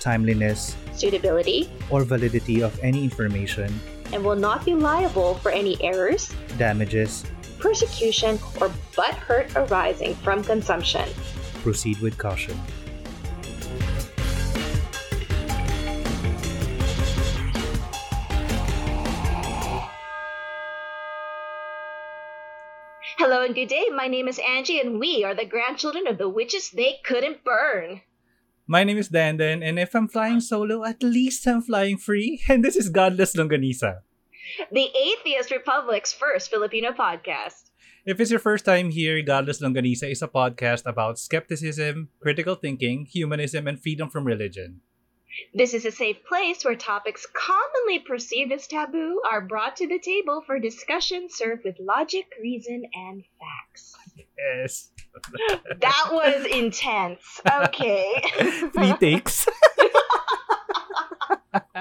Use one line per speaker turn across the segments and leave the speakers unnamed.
timeliness,
suitability,
or validity of any information,
and will not be liable for any errors,
damages,
persecution, or butt hurt arising from consumption.
proceed with caution.
Hello and good day. My name is Angie, and we are the grandchildren of the witches they couldn't burn.
My name is Dandan, and if I'm flying solo, at least I'm flying free. And this is Godless Longganisa.
The Atheist Republic's first Filipino podcast.
If it's your first time here, Godless Longganisa is a podcast about skepticism, critical thinking, humanism, and freedom from religion.
This is a safe place where topics commonly perceived as taboo are brought to the table for discussion served with logic, reason, and facts.
Yes.
That was intense. Okay.
Three takes.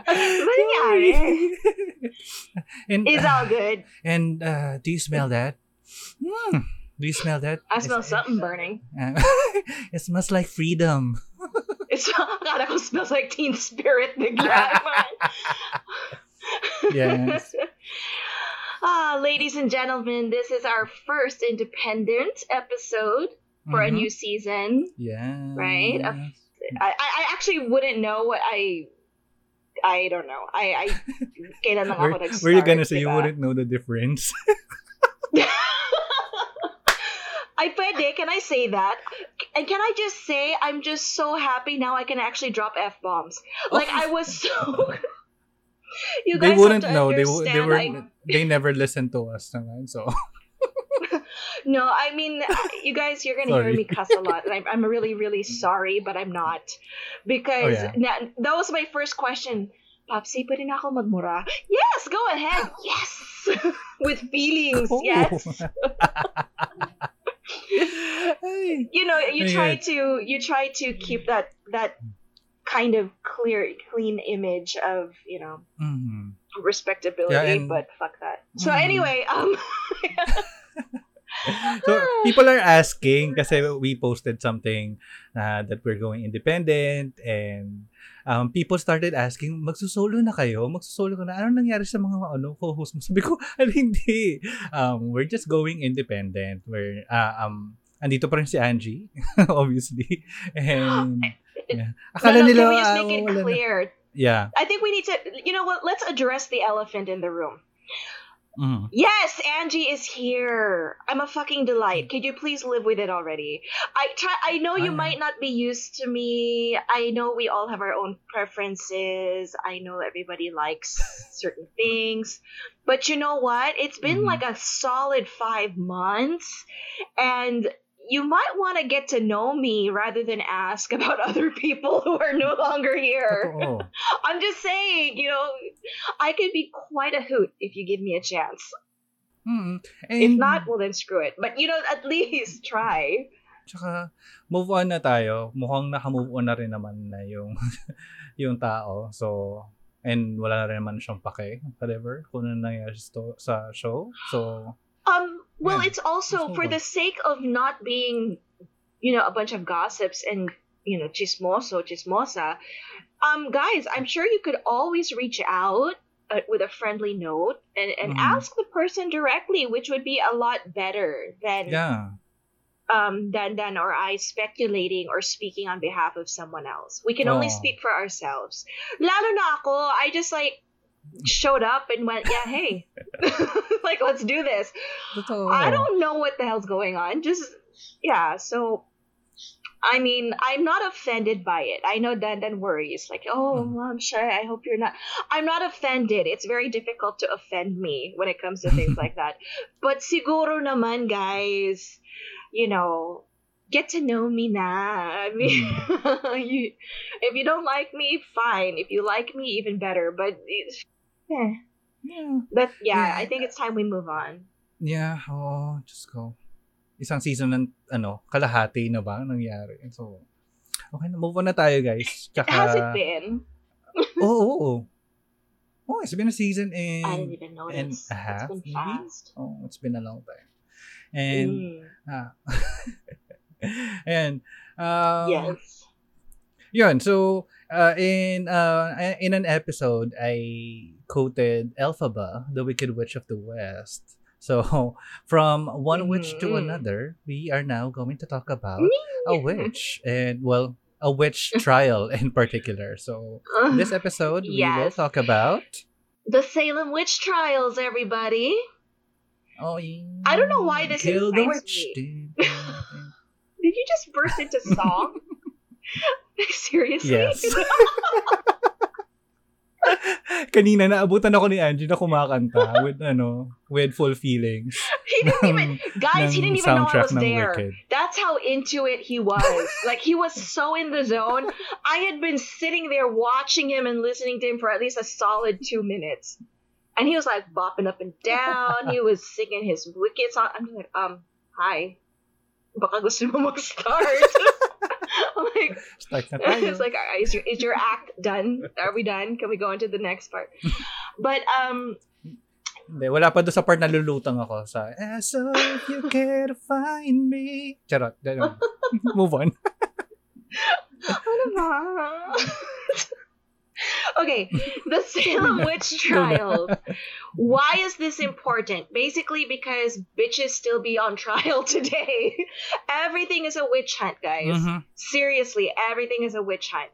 Nangyari?
and,
It's all good.
and uh, do you smell that? Hmm. Do you smell that?
I smell
It's-
something burning.
Uh, it smells like freedom.
It smells, God, it smells like Teen Spirit.
Yes.
Ah, ladies and gentlemen, this is our first independent episode for a
Mhm.
new season.
Yeah.
Right? I I actually wouldn't know what I. I don't know. I, I kailan lang ako
Were, you gonna say you wouldn't know the difference?
I pwede, can I say that? And can I just say I'm just so happy now I can actually drop F bombs. Like I was so You
they wouldn't know. They w- they were
I-
they never listened to us naman. So
No, I mean, you guys, you're gonna hear me cuss a lot, and I'm, I'm really, really mm. sorry, but I'm not oh, because
Oh, yeah.
na- that was my first question. Popsy, pwede na ako magmura? Yes, go ahead. Yes, with feelings.
Oh.
Yes. You know, you try to you try to keep that that kind of clear, clean image of you know
Mhm.
respectability,
Yeah, and-
but fuck that. So
Mhm.
anyway, um,
So people are asking kasi we posted something uh, that we're going independent and um, people started asking, magsusolo na kayo? Magsusolo ka na? Ano nangyari sa mga ano, co-host mo? Sabi ko, ano hindi. Um, we're just going independent. We're, uh, um, andito pa rin si Angie, obviously. And, yeah. Akala
no, no,
nila,
can we just make it
wala na.
clear?
Yeah.
I think we need to, you know what? Let's address the elephant in the room.
Mhm.
Yes, Angie is here. I'm a fucking delight. Could you please live with it already? I try. I know you
I-
might not be used to me. I know we all have our own preferences. I know everybody likes certain things, but you know what? It's been
Mhm.
like a solid five months, and you might want to get to know me rather than ask about other people who are no longer here.
Totoo.
I'm just saying, you know, I could be quite a hoot if you give me a chance. If
And-
not, well then screw it. But you know, at least try.
Tsaka, move on na tayo. Mukhang naka-move on na rin naman na yung, yung tao. So, and wala na rin naman siyang pake, whatever, kung ano nangyari sa show. So,
Um, well,
Yeah,
it's also for the sake of not being, you know, a bunch of gossips and you know, chismoso, chismosa. Um, guys, I'm sure you could always reach out uh, with a friendly note and and
Mhm.
ask the person directly, which would be a lot better than
yeah.
um than than or I speculating or speaking on behalf of someone else. We can only
Oh.
speak for ourselves. Lalo na ako, I just like showed up and went, yeah, hey, like let's do this. I don't know what the hell's going on. Just yeah, so. I mean, I'm not offended by it. I know Dandan worries, like, oh.
Hmm.
I'm sure. I hope you're not. I'm not offended. It's very difficult to offend me when it comes to things like that. But siguro naman, guys, you know, get to know me now. I mean, hmm. you, if you don't like me, fine. If you like me, even better. But eh.
Yeah.
but yeah,
Yeah.
I think it's time we move on.
Yeah, oo. Diyos ko. Isang season ng, ano, kalahati na ba ang nangyari? So, okay na. Move on na tayo, guys. Tsaka,
Has it been?
Oo, oo, oo. Oh, it's been a season and,
I didn't even
and a half,
it's been
maybe?
fast.
Oh, it's been a long time. And,
Mm,
ah. and, um,
yes.
Yun, so uh, in uh, in an episode, I quoted Elphaba, the Wicked Witch of the West. So from one witch to
Mhm.
another, we are now going to talk about a witch and well, a witch trial in particular. So in this episode, we will talk about.
the Salem witch trials, everybody.
Oh, yeah,
I don't know why this
kill the witch.
Did you just burst into song? Seriously?
Yes. Kanina naabutan ako ni Angie na kumakanta with ano, with full feelings.
he didn't even, guys, he didn't even know I was there.
Wicked.
That's how into it he was. like he was so in the zone. I had been sitting there watching him and listening to him for at least a solid two minutes. And he was like bopping up and down. he was singing his wicked song. I'm like, um, hi. Baka gusto mo mag-start. Like,
Start na tayo.
it's like, "Uh, is your, is your act done? Are we done? Can we go into the next part? But um,
Hindi, wala pa doon sa part na lulutang ako sa, eh, so if you care to find me. Charot. Move on.
Ano ba? okay, the Salem witch trials. Why is this important? Basically, because bitches still be on trial today. everything is a witch hunt, guys.
Mhm.
Seriously, everything is a witch hunt.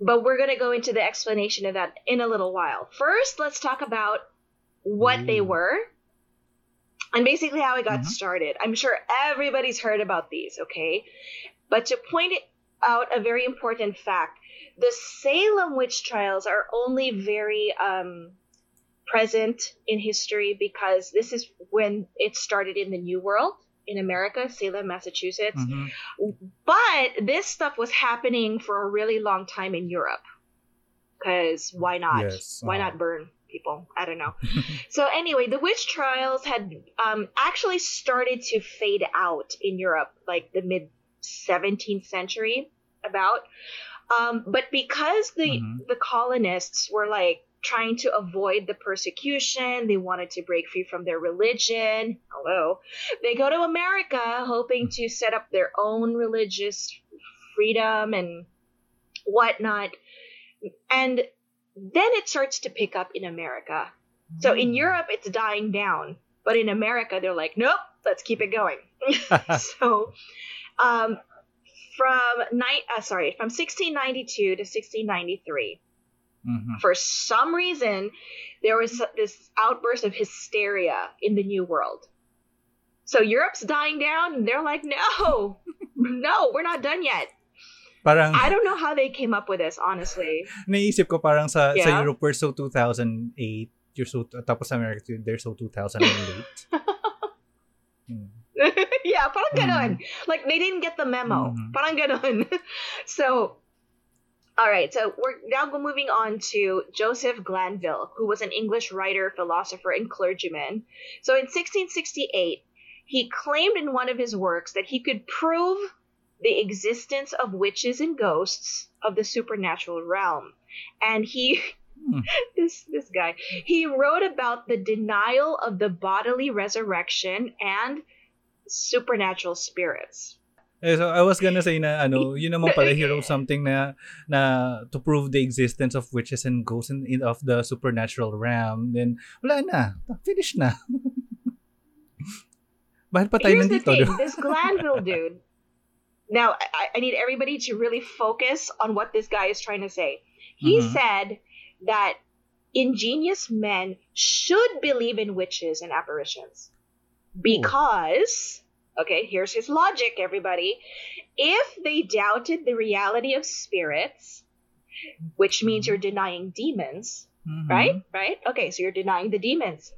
But we're going to go into the explanation of that in a little while. First, let's talk about what they were and basically how it got
Mhm.
started. I'm sure everybody's heard about these, okay? But to point out a very important fact, the Salem witch trials are only very um, present in history because this is when it started in the New World in America, Salem, Massachusetts.
Mhm.
But this stuff was happening for a really long time in Europe. Because why not?
Yes,
Why
uh.
not burn people? I don't know. so anyway, the witch trials had um, actually started to fade out in Europe, like the mid 17th century, about. Um, but because the
Mhm.
the colonists were like trying to avoid the persecution, they wanted to break free from their religion. Hello, they go to America hoping to set up their own religious freedom and whatnot. And then it starts to pick up in America. So in Europe, it's dying down, but in America, they're like, nope, let's keep it going. so, um, from night, uh, sorry, from 1692 to 1693,
Mhm.
for some reason, there was this outburst of hysteria in the New World. So Europe's dying down, and they're like, no, no, we're not done yet.
Parang,
I don't know how they came up with this, honestly.
naisip ko parang sa, sa Europe we're so 2008, you're so, tapos sa America they're so 2008. Hmm.
yeah, parang ganon. Like they didn't get the memo.
Mhm.
Parang ganon. so, all right. So we're now moving on to Joseph Glanvill, who was an English writer, philosopher, and clergyman. So in 1668, he claimed in one of his works that he could prove the existence of witches and ghosts of the supernatural realm, and he.
Hmm.
This this guy he wrote about the denial of the bodily resurrection and supernatural spirits.
Eh, so I was gonna say na ano, yun naman pala he wrote something na na to prove the existence of witches and ghosts in, in of the supernatural realm. Then wala na, finish na. Bahal pa tayo
Here's the
nandito,
thing, this Glanvill dude. Now, I, I need everybody to really focus on what this guy is trying to say. He
Mhm.
said that ingenious men should believe in witches and apparitions because, okay, here's his logic, everybody. If they doubted the reality of spirits, which means you're denying demons,
Mhm.
right? Right? Okay, so you're denying the demons.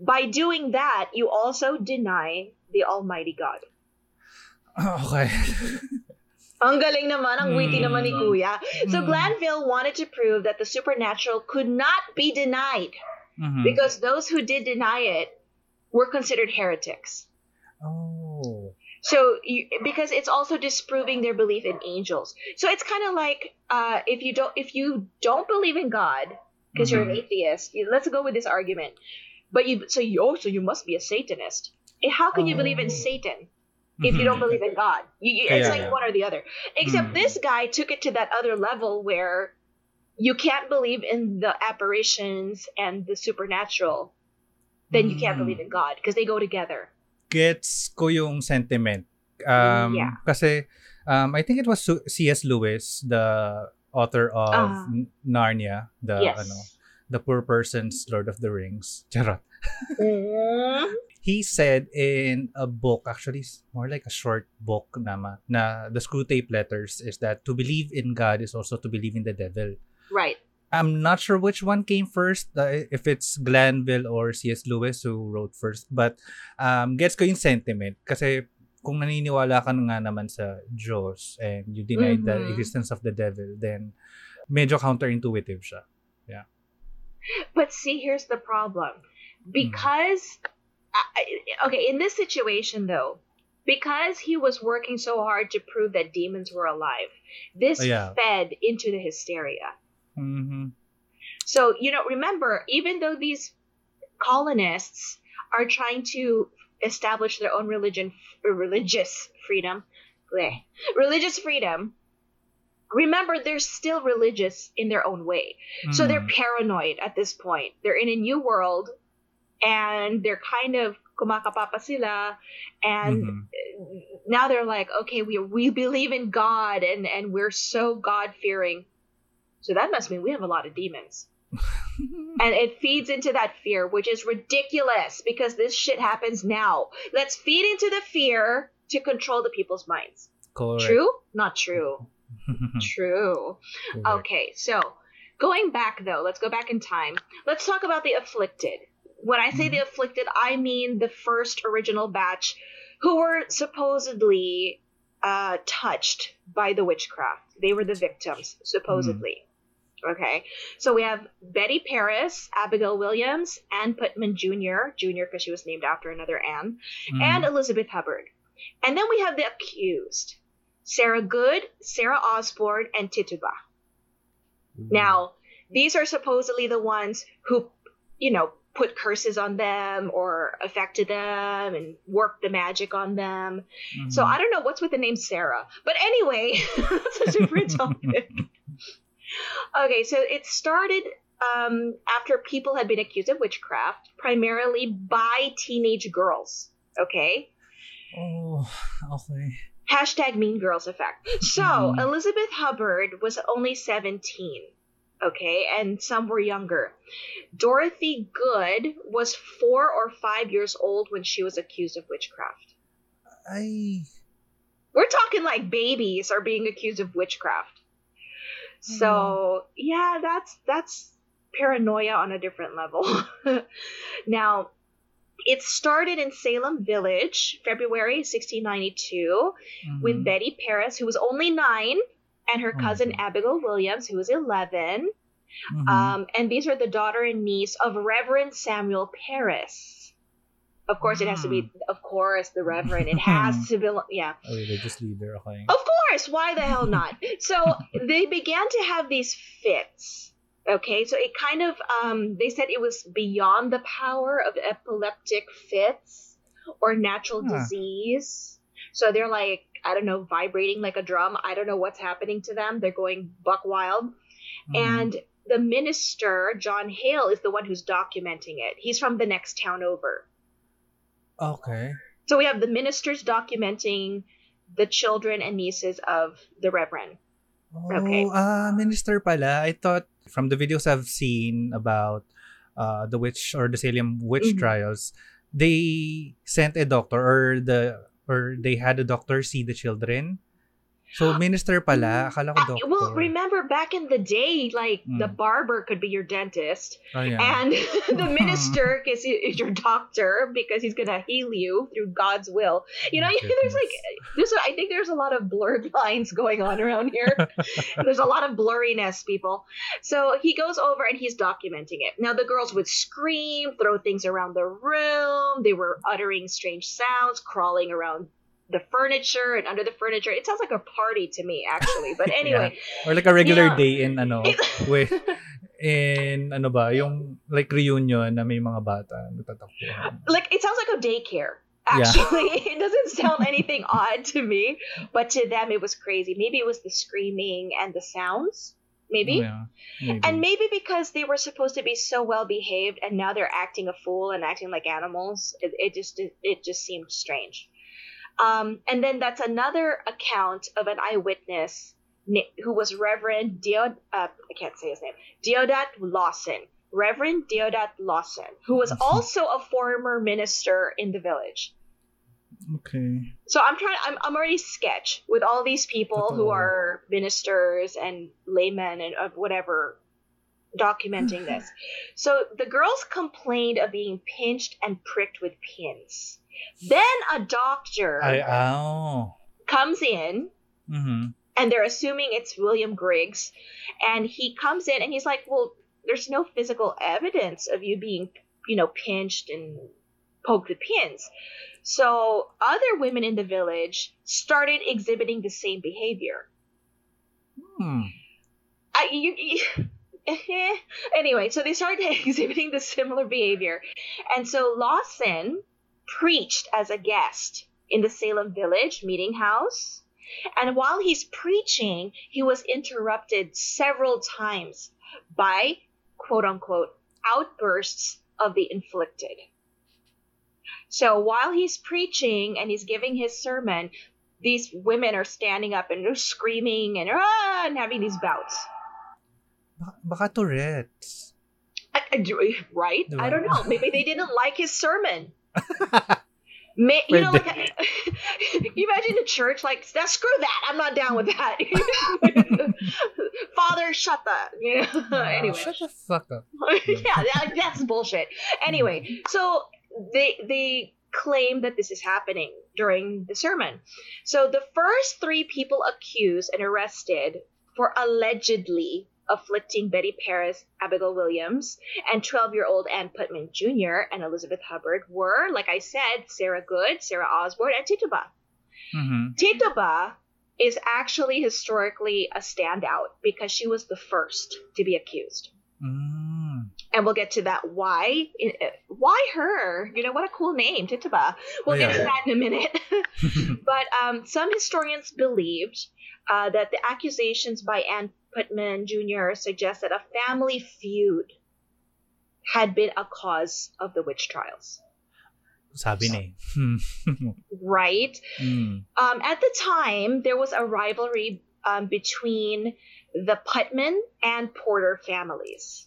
By doing that, you also deny the Almighty God.
Okay.
Ang galing naman, ang witty
Hmm.
naman ni Kuya. So
Hmm.
Glanvill wanted to prove that the supernatural could not be denied
Mhm.
because those who did deny it were considered heretics.
Oh.
So, you, because it's also disproving their belief in angels. So it's kind of like uh, if you don't if you don't believe in God because you're an
Mhm.
atheist. You, let's go with this argument. But you so you oh, so you must be a Satanist. Eh, How can you believe in
Oh.
Satan if you don't
Mhm.
believe in God? You, you- it's
Yeah,
like
yeah.
one or the other. Except
Mm.
this guy took it to that other level where you can't believe in the apparitions and the supernatural. Then you can't
Mm.
believe in God because they go together.
Gets ko yung sentiment. Um,
Yeah.
Kasi, um, I think it was C.S. Lewis, the author of. N- Narnia, the
yes.
ano, the poor person's Lord of the Rings. Charot.
Mm.
He said in a book, actually more like a short book naman, na the screw tape letters is that to believe in God is also to believe in the devil.
Right.
I'm not sure which one came first, uh, if it's Glanvill or C.S. Lewis who wrote first. But um, gets ko yung sentiment. Kasi kung naniniwala ka nga naman sa Diyos and you deny the
Mhm.
existence of the devil, then medyo counterintuitive siya.
But see, here's the problem. Because, I- I- okay, in this situation though, because he was working so hard to prove that demons were alive, this
yeah.
fed into the hysteria.
Mhm.
So, you know, remember, even though these colonists are trying to establish their own religion, religious freedom, bleh, religious freedom, remember they're still religious in their own way. So they're
Mhm.
paranoid at this point. They're in a new world and they're kind of kumakapapa sila and
Mhm.
now they're like, okay, we we believe in God and and we're so God fearing. So that must mean we have a lot of demons. And it feeds into that fear, which is ridiculous because this shit happens now. Let's feed into the fear to control the people's minds.
Correct.
True? Not true. True.
Correct.
Okay, so going back though, let's go back in time. Let's talk about the afflicted. When I say the afflicted, I mean the first original batch who were supposedly uh, touched by the witchcraft. They were the victims, supposedly. Okay, so we have Betty Parris, Abigail Williams, Ann Putman Jr., Jr. because she was named after another Anne,
Mhm.
and Elizabeth Hubbard. And then we have the accused Sarah Good, Sarah Osborne, and Tituba. Now, these are supposedly the ones who, you know, put curses on them or affected them and worked the magic on them. So
Mhm.
I don't know what's with the name Sarah. But anyway, that's a different topic. Okay, so it started um, after people had been accused of witchcraft, primarily by teenage girls. Okay?
Oh, okay.
Hashtag Mean Girls effect. So
Mhm.
Elizabeth Hubbard was only 17. Okay, and some were younger. Dorothy Good was four or five years old when she was accused of witchcraft.
Ay,
We're talking like babies are being accused of witchcraft. So yeah, that's that's paranoia on a different level. now, it started in Salem Village, February 1692. with
mhm.
Betty Parris, who was only nine, and her
Oh,
cousin
okay.
Abigail Williams, who was 11.
Mhm.
Um, and these are the daughter and niece of Reverend Samuel Parris. Of course, it has to be, of course, the Reverend. It has to be, yeah.
A religious leader, okay.
Of course, why the hell not? So they began to have these fits. Okay, so it kind of, um, they said it was beyond the power of epileptic fits or natural
Huh.
disease. So they're like, I don't know, vibrating like a drum. I don't know what's happening to them. They're going buck wild.
Mhm.
And the minister, John Hale, is the one who's documenting it. He's from the next town over.
Okay.
So we have the ministers documenting the children and nieces of the Reverend. Okay.
Oh, ah, minister pala. I thought from the videos I've seen about uh, the witch or the Salem witch
Mhm.
trials, they sent a doctor or the or they had a doctor see the children. So, minister pala. Akala ko doctor.
well, remember back in the day, like the
Mm.
barber could be your dentist,
Oh, yeah.
and the minister is, is your doctor because he's gonna heal you through God's will. You know, there's like there's I think there's a lot of blurred lines going on around here. there's a lot of blurriness, people. So he goes over and he's documenting it. Now the girls would scream, throw things around the room. They were uttering strange sounds, crawling around the furniture and under the furniture. It sounds like a party to me, actually. But anyway,
Or like a regular
Yeah.
day in ano, with, in ano ba, yung like reunion na may mga bata
like it sounds like a daycare.
Yeah.
Actually, it doesn't sound anything odd to me, but to them it was crazy. Maybe it was the screaming and the sounds. Maybe.
Oh, yeah, maybe.
And maybe because they were supposed to be so well behaved and now they're acting a fool and acting like animals, it, it just it just seemed strange. Um, and then that's another account of an eyewitness who was Reverend Diod uh, I can't say his name Deodat Lawson. Reverend Deodat Lawson, who was also a former minister in the village.
Okay.
So I'm trying. I'm I'm already sketch with all these people who are ministers and laymen and of whatever documenting this. So the girls complained of being pinched and pricked with pins. Then a doctor
Ay, oh.
comes in
Mhm.
and they're assuming it's William Griggs, and he comes in and he's like, "Well, there's no physical evidence of you being, you know, pinched and poked with pins." So other women in the village started exhibiting the same behavior.
Hmm.
I, you, you- anyway, so they started exhibiting the similar behavior, and so Lawson preached as a guest in the Salem Village meeting house. And while he's preaching, he was interrupted several times by quote unquote outbursts of the inflicted. So while he's preaching and he's giving his sermon, these women are standing up and they're screaming and, ah, and having these bouts.
Baka, Tourette's.
I, I do- right? I don't know. Maybe they didn't like his sermon. You know, like, you imagine the church like, "Now, screw that. I'm not down with that. Father, shut that. You know? anyway,
Shut the fuck up.
yeah, that, that's bullshit. Anyway, so they they claim that this is happening during the sermon. So the first three people accused and arrested for allegedly afflicting Betty Parris, Abigail Williams, and 12-year-old Ann Putman Jr. and Elizabeth Hubbard were, like I said, Sarah Good, Sarah Osborne, and Tituba.
Mhm.
Tituba is actually historically a standout because she was the first to be accused
Mm.
and we'll get to that why why her you know what a cool name tituba we'll
Oh,
get to that in a minute but um, some historians believed uh, that the accusations by ann putman jr suggest that a family feud had been a cause of the witch trials
Sabi. Hmm.
right
Mm.
um, at the time there was a rivalry um, between the Putman and Porter families.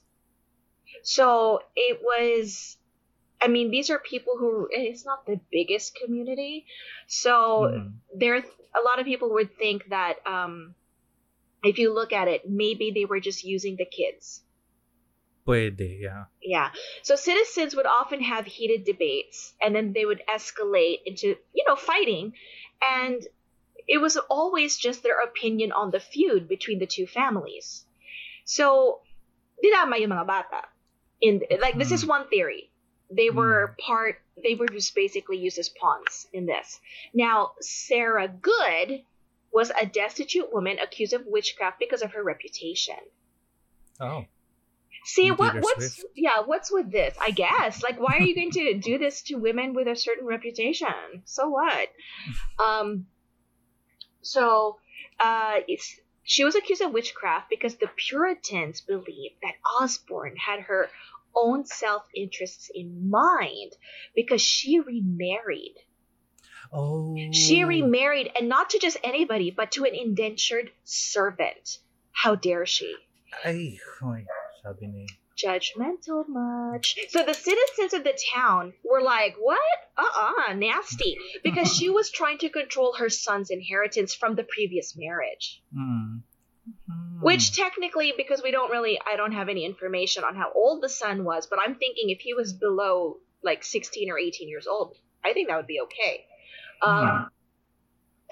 So it was, I mean, these are people who, it's not the biggest community. So
Mhm.
there, a lot of people would think that um, if you look at it, maybe they were just using the kids.
Pwede, yeah.
Yeah. So citizens would often have heated debates and then they would escalate into, you know, fighting. And it was always just their opinion on the feud between the two families. So, dinama yung mga bata. In, like, this is one theory. They were part, they were just basically used as pawns in this. Now, Sarah Good was a destitute woman accused of witchcraft because of her reputation.
Oh.
See what what's
Swift.
yeah what's with this? I guess like why are you going to do this to women with a certain reputation? So what? Um. So, uh, it's she was accused of witchcraft because the Puritans believed that Osborne had her own self interests in mind because she remarried.
Oh.
She remarried, and not to just anybody, but to an indentured servant. How dare she?
Ay, oy, sabi ni.
judgmental much. So the citizens of the town were like, "What? Uh-uh, nasty," because she was trying to control her son's inheritance from the previous marriage.
Mm.
Which technically, because we don't really, I don't have any information on how old the son was, but I'm thinking if he was below like 16 or 18 years old, I think that would be okay. Um,
Yeah.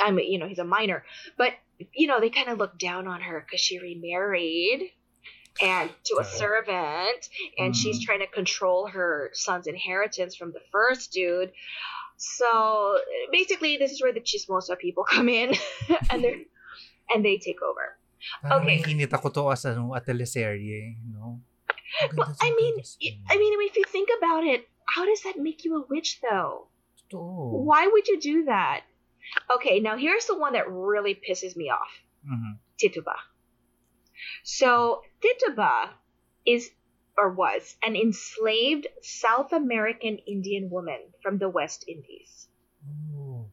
I mean, you know, he's a minor, but you know, they kind of look down on her because she remarried and to a servant, and she's
Mhm.
trying to control her son's inheritance from the first dude. So basically, this is where the chismosa people come in, and they and they take over.
Parang
Okay.
nakikinita ko to as ano, a teleserye, you know?
Well, I mean. I mean, if you think about it, how does that make you a witch, though?
Totoo.
Why would you do that? Okay, now here's the one that really pisses me off.
Mhm.
Tituba. So Tituba is or was an enslaved South American Indian woman from the West Indies.
Oh.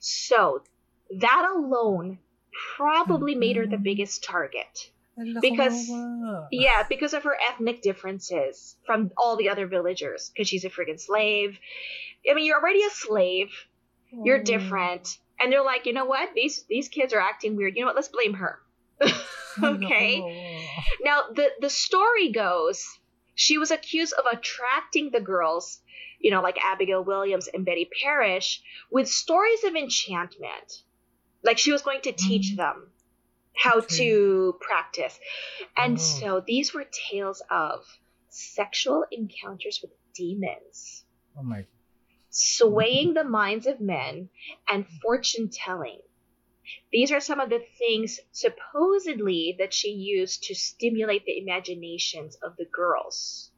So that alone probably made her the
Mhm.
biggest target. Because- Yeah, because of her ethnic differences from all the other villagers. Because she's a friggin' slave. I mean, you're already a slave. You're
Oh.
different. And they're like, you know what? These these kids are acting weird. You know what? Let's blame her. Okay. Now the the story goes she was accused of attracting the girls, you know, like Abigail Williams and Betty Parrish, with stories of enchantment. Like she was going to teach
Mm.
them how to practice. And
Oh.
so these were tales of sexual encounters with demons,
Oh my.
swaying the minds of men, and fortune telling. These are some of the things supposedly that she used to stimulate the imaginations of the girls.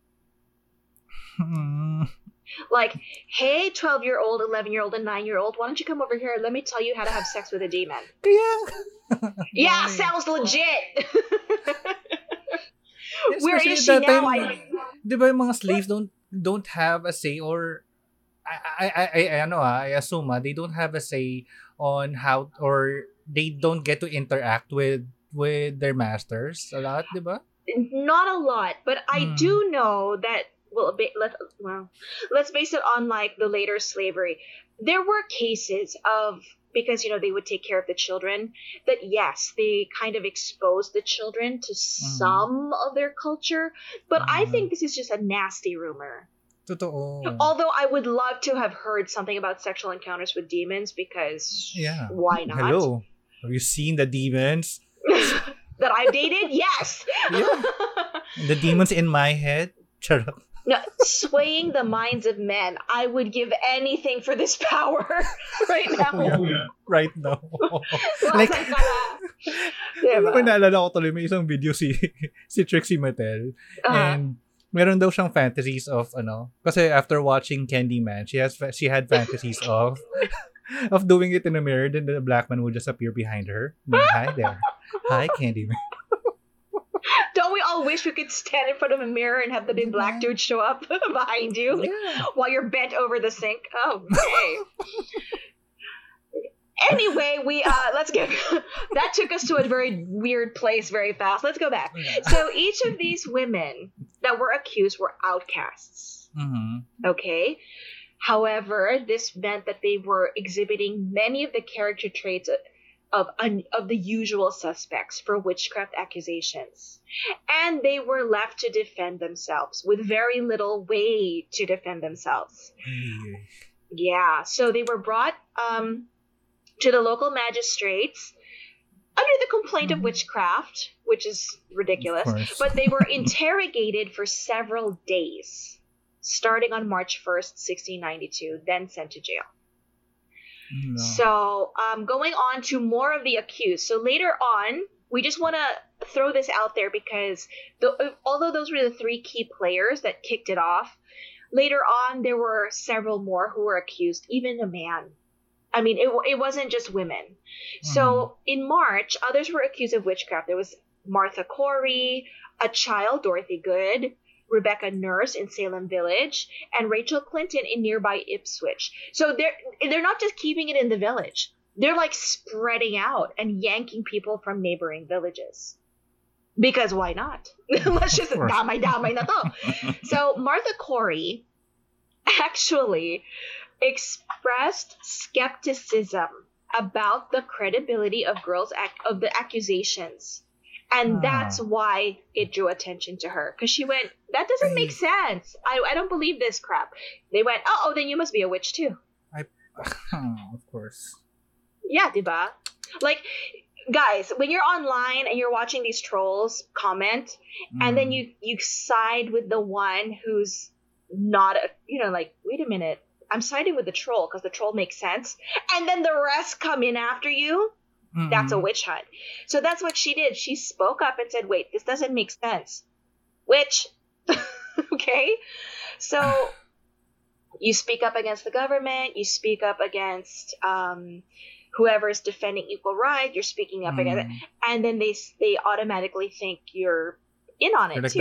Hmm.
Like, hey, 12 year old, 11 year old, and 9 year old, why don't you come over here? Let me tell you how to have sex with a demon.
Kaya,
Yeah, sounds legit. Where is she now?
time,
I-
Di ba yung mga slaves don't don't have a say or I I I, I ano ah, I assume ah, they don't have a say on how or they don't get to interact with with their masters a lot, di ba?
Not a lot, but I
Hmm.
do know that. Well, let well, let's base it on like the later slavery. There were cases of because you know they would take care of the children that yes they kind of exposed the children to some of their culture but i
Mhm.
think this is just a nasty rumor
Totoo.
although i would love to have heard something about sexual encounters with demons because
Yeah.
why not
Hello. Have you seen the demons?
that i've dated yes
Yeah. The demons in my head?
No, swaying the minds of men. I would give anything for this power right now.
Right now.
like,
like,
diba?
May naalala ko tuloy, may isang video si si Trixie Mattel.
Uh-huh.
and meron daw siyang fantasies of ano kasi after watching Candyman she has she had fantasies of of doing it in a mirror then the black man would just appear behind her. Then, hi there. Hi Candyman
Don't we all wish we could stand in front of a mirror and have the big black dude show up behind you
yeah
while you're bent over the sink? Oh, okay. anyway, we uh let's get that took us to a very weird place very fast. Let's go back. So each of these women that were accused were outcasts.
mm-hmm.
Okay. However, this meant that they were exhibiting many of the character traits of un, of the usual suspects for witchcraft accusations, and they were left to defend themselves with very little way to defend themselves. Yeah, so they were brought um, to the local magistrates under the complaint of
Mhm.
witchcraft, which is ridiculous but they were interrogated for several days, starting on March 1st, 1692, then sent to jail.
No.
So, um, going on to more of the accused. So, later on, we just want to throw this out there because the, although those were the three key players that kicked it off, later on, there were several more who were accused, even a man. I mean, it, it wasn't just women. So, in March, others were accused of witchcraft. There was Martha Corey, a child, Dorothy Good, Rebecca Nurse in Salem Village, and Rachel Clinton in nearby Ipswich. So they're they're not just keeping it in the village. They're like spreading out and yanking people from neighboring villages. Because why not? Let's just
Of course.
damay-damay na to. So Martha Corey actually expressed skepticism about the credibility of girls of the accusations. And that's why it drew attention to her. Because she went, that doesn't make sense. I, I don't believe this crap. They went, oh, oh, then you must be a witch too.
I, of course.
Yeah, diba? Like, guys, when you're online and you're watching these trolls comment, and then
Mm.
you you side with the one who's not a you know like wait a minute i'm siding with the troll because the troll makes sense and then the rest come in after you that's a
Mm.
witch hunt. So that's what she did. She spoke up and said wait this doesn't make sense. Witch. Okay? So you speak up against the government. You speak up against um is defending equal rights. You're speaking up against
it.
and then they they automatically think you're in on it
like
too.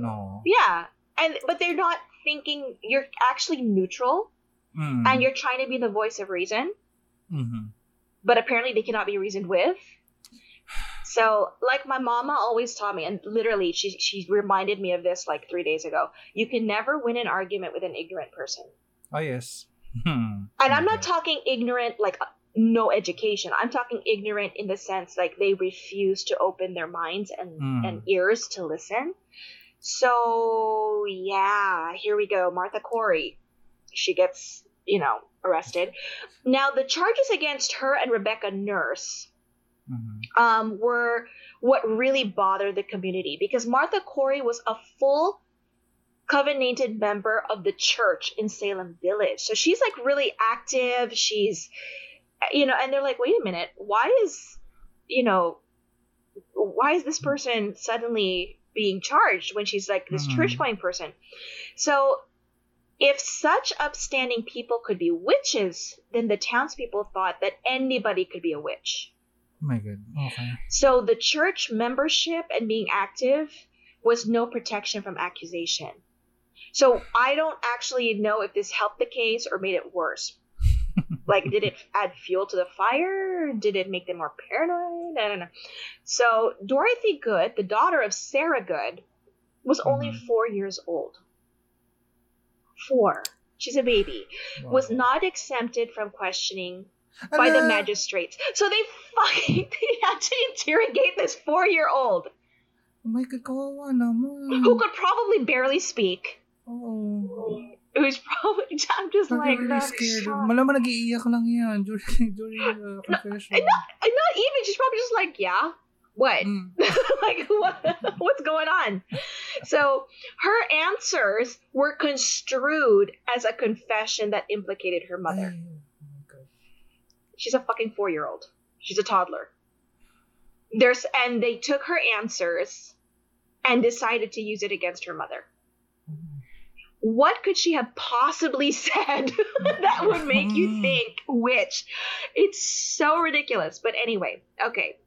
no.
yeah, and but they're not thinking you're actually neutral.
Mm.
and you're trying to be the voice of reason,
Mhm.
But apparently they cannot be reasoned with. So, like my mama always taught me, and literally she she reminded me of this like three days ago. You can never win an argument with an ignorant person,
Oh, yes. Hmm.
and I'm not talking ignorant like uh, no education. I'm talking ignorant in the sense like they refuse to open their minds and
Mm.
and ears to listen. So yeah, here we go. Martha Corey. She gets, you know, arrested. Now the charges against her and Rebecca Nurse
Mhm.
um, were what really bothered the community because Martha Corey was a full covenanted member of the church in Salem Village. So she's like really active. She's, you know, and they're like, wait a minute, why is, you know, why is this person suddenly being charged when she's like this
Mhm.
church going person? So if such upstanding people could be witches, then the townspeople thought that anybody could be a witch.
Oh my god. Okay.
So the church membership and being active was no protection from accusation. So I don't actually know if this helped the case or made it worse. like, did it add fuel to the fire? Did it make them more paranoid? I don't know. So Dorothy Good, the daughter of Sarah Good, was only
Mhm.
four years old. Four. She's a baby. Was not exempted from questioning by the magistrates. So they fucking they had to interrogate this four year old
Oh my god, kawawa naman.
who could probably barely speak.
Oo.
Who's probably I'm just
I'm
like
really scared.
shocked.
Malaman nag-iiyak lang yan during, during uh, confession.
and not, not even she's probably just like, yeah, what?
Mm.
like what what's going on? So her answers were construed as a confession that implicated her mother.
Oh.
She's a fucking four year old. She's a toddler. There's and they took her answers and decided to use it against her mother. What could she have possibly said that would make you think which? It's so ridiculous. But anyway, okay.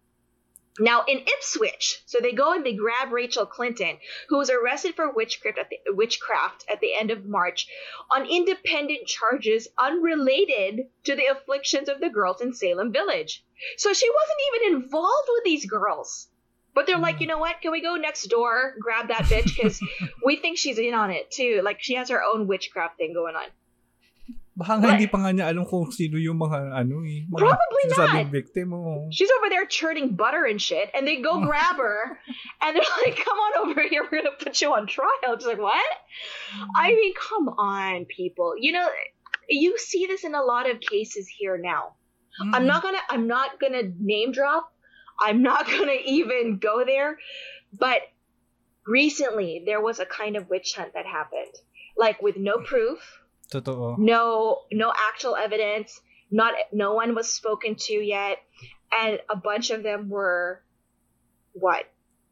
Now in Ipswich, so they go and they grab Rachel Clinton, who was arrested for witchcraft at the, witchcraft at the end of March on independent charges unrelated to the afflictions of the girls in Salem Village. So she wasn't even involved with these girls. But they're like, mm. you know what? Can we go next door, grab that bitch? Because we think she's in on it too. Like she has her own witchcraft thing going on.
Baka nga hindi pa nga niya alam kung sino yung mga ano eh. Mga
Probably not.
victim mo.
She's over there churning butter and shit, and they go grab her, and they're like, "Come on over here, we're gonna put you on trial." She's like, "What?" I mean, come on, people. You know, you see this in a lot of cases here now. I'm not gonna I'm not gonna name drop. I'm not gonna even go there. But recently there was a kind of witch hunt that happened. Like with no proof,
Totoo.
no no actual evidence, not no one was spoken to yet, and a bunch of them were what?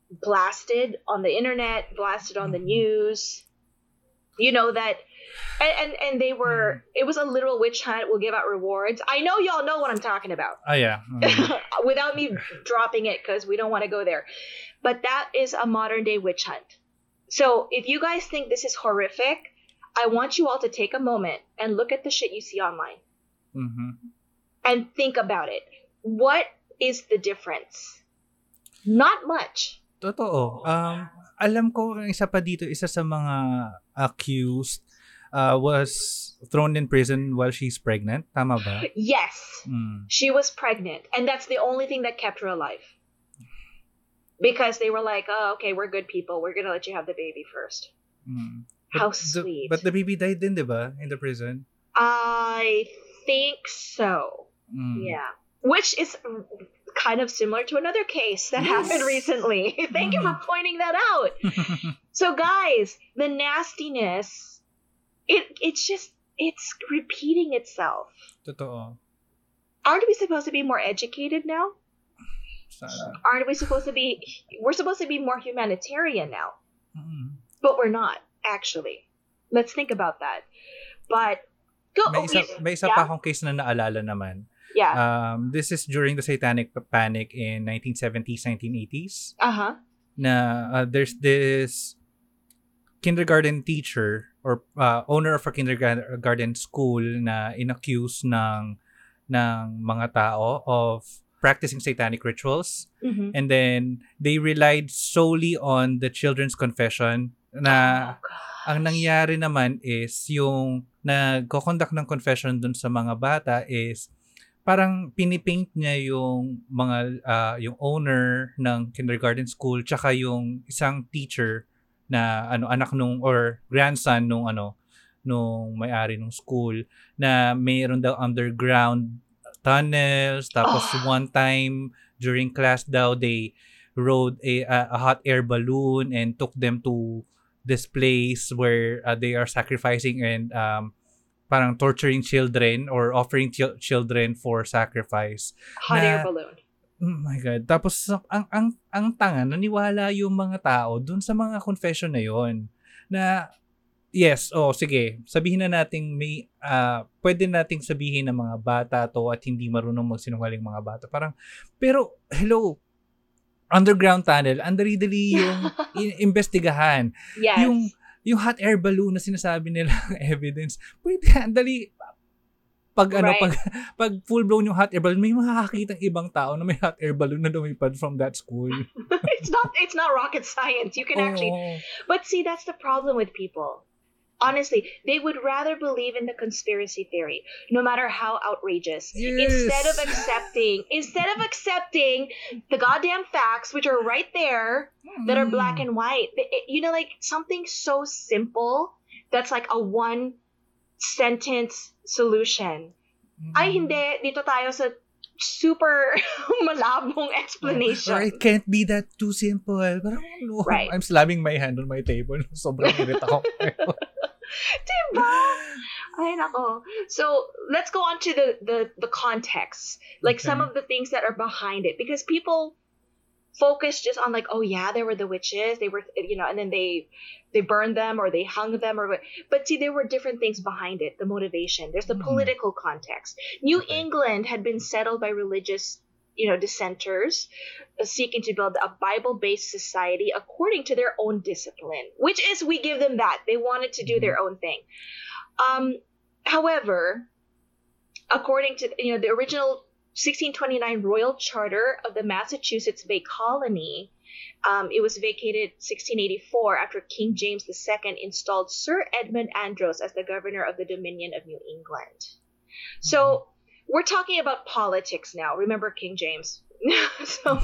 Blasted on the internet, blasted on the
Mhm.
news. You know that and, and and they were it was a literal witch hunt we'll give out rewards i know y'all know what i'm talking about
oh yeah. Mm.
without me dropping it because we don't want to go there but that is a modern day witch hunt so if you guys think this is horrific i want you all to take a moment and look at the shit you see online
Mhm.
and think about it what is the difference not much
Totoo. Um, alam ko, isa pa dito, isa sa mga accused uh, was thrown in prison while she's pregnant. Tama ba?
Yes,
Mm.
she was pregnant, and that's the only thing that kept her alive. Because they were like, "Oh, okay, we're good people. We're gonna let you have the baby first.
Mm.
How
the- but the baby died din, di ba? In the prison.
I think so.
Mm.
Yeah. Which is kind of similar to another case that
Yes.
happened recently. Thank you for pointing that out. So guys, the nastiness it it's just it's repeating itself.
Totoo.
Aren't we supposed to be more educated now?
Sana.
Aren't we supposed to be we're supposed to be more humanitarian now?
Mm.
But we're not, actually. Let's think about that. But go
May isa,
okay,
may isa
yeah?
pa akong case na naalala naman.
Yeah.
Um, this is during the Satanic Panic in 1970s, 1980s.
Uh-huh.
na uh, there's this kindergarten teacher or uh, owner of a kindergarten school na inaccuse ng ng mga tao of practicing satanic rituals
Mhm.
and then they relied solely on the children's confession na
Oh,
ang nangyari naman is yung nagko-conduct ng confession dun sa mga bata is parang pinipaint niya yung mga ah, yung owner ng kindergarten school tsaka yung isang teacher na ano anak nung or grandson nung ano nung may-ari ng school na mayroon daw underground tunnels tapos
Ah.
one time during class daw they rode a, a hot air balloon and took them to this place where uh, they are sacrificing and um, parang torturing children or offering chil- children for sacrifice.
Hot air
na-
balloon.
Oh my God. Tapos ang, ang, ang tanga, naniwala yung mga tao dun sa mga confession na yon na yes, oh sige, sabihin na nating may, ah, pwede nating sabihin ng mga bata to at hindi marunong magsinungaling mga bata. Parang, pero, hello, underground tunnel, ang dali-dali yung i- investigahan
Yes.
yung yung hot air balloon na sinasabi nila evidence, pwede ang dali pag ano
Right.
pag pag full blown yung hot air balloon may makakakita ibang tao na may hot air balloon na lumipad from that school.
it's not it's not rocket science. You can actually
Oo.
But see, that's the problem with people. Honestly, they would rather believe in the conspiracy theory, no matter how outrageous,
Yes.
instead of accepting instead of accepting the goddamn facts, which are right there, that are black
Mm.
and white. It- it- you know, like something so simple that's like a one sentence solution.
Mm.
Ay, hindi. Dito tayo sa super malabong
Or
explanation.
it can't be that too simple. Parang, no,
Right.
I'm slamming my hand on my table. Sobrang irita ko.
Diba? Ay, nako. So, let's go on to the, the, the context. Like some of the things that are behind it. Because people focus just on like, oh yeah, there were the witches. They were, you know, and then they they burned them or they hung them or. But see, there were different things behind it. The motivation. There's the
Mhm.
political context. New
Okay.
England had been settled by religious, you know, dissenters uh, seeking to build a Bible-based society according to their own discipline. Which is, we give them that. They wanted to do their own thing. Um, however, according to you know the original 1629 Royal Charter of the Massachusetts Bay Colony, um, it was vacated 1684 after King James II installed Sir Edmund Andros as the governor of the Dominion of New England. So we're talking about politics now. Remember King James. so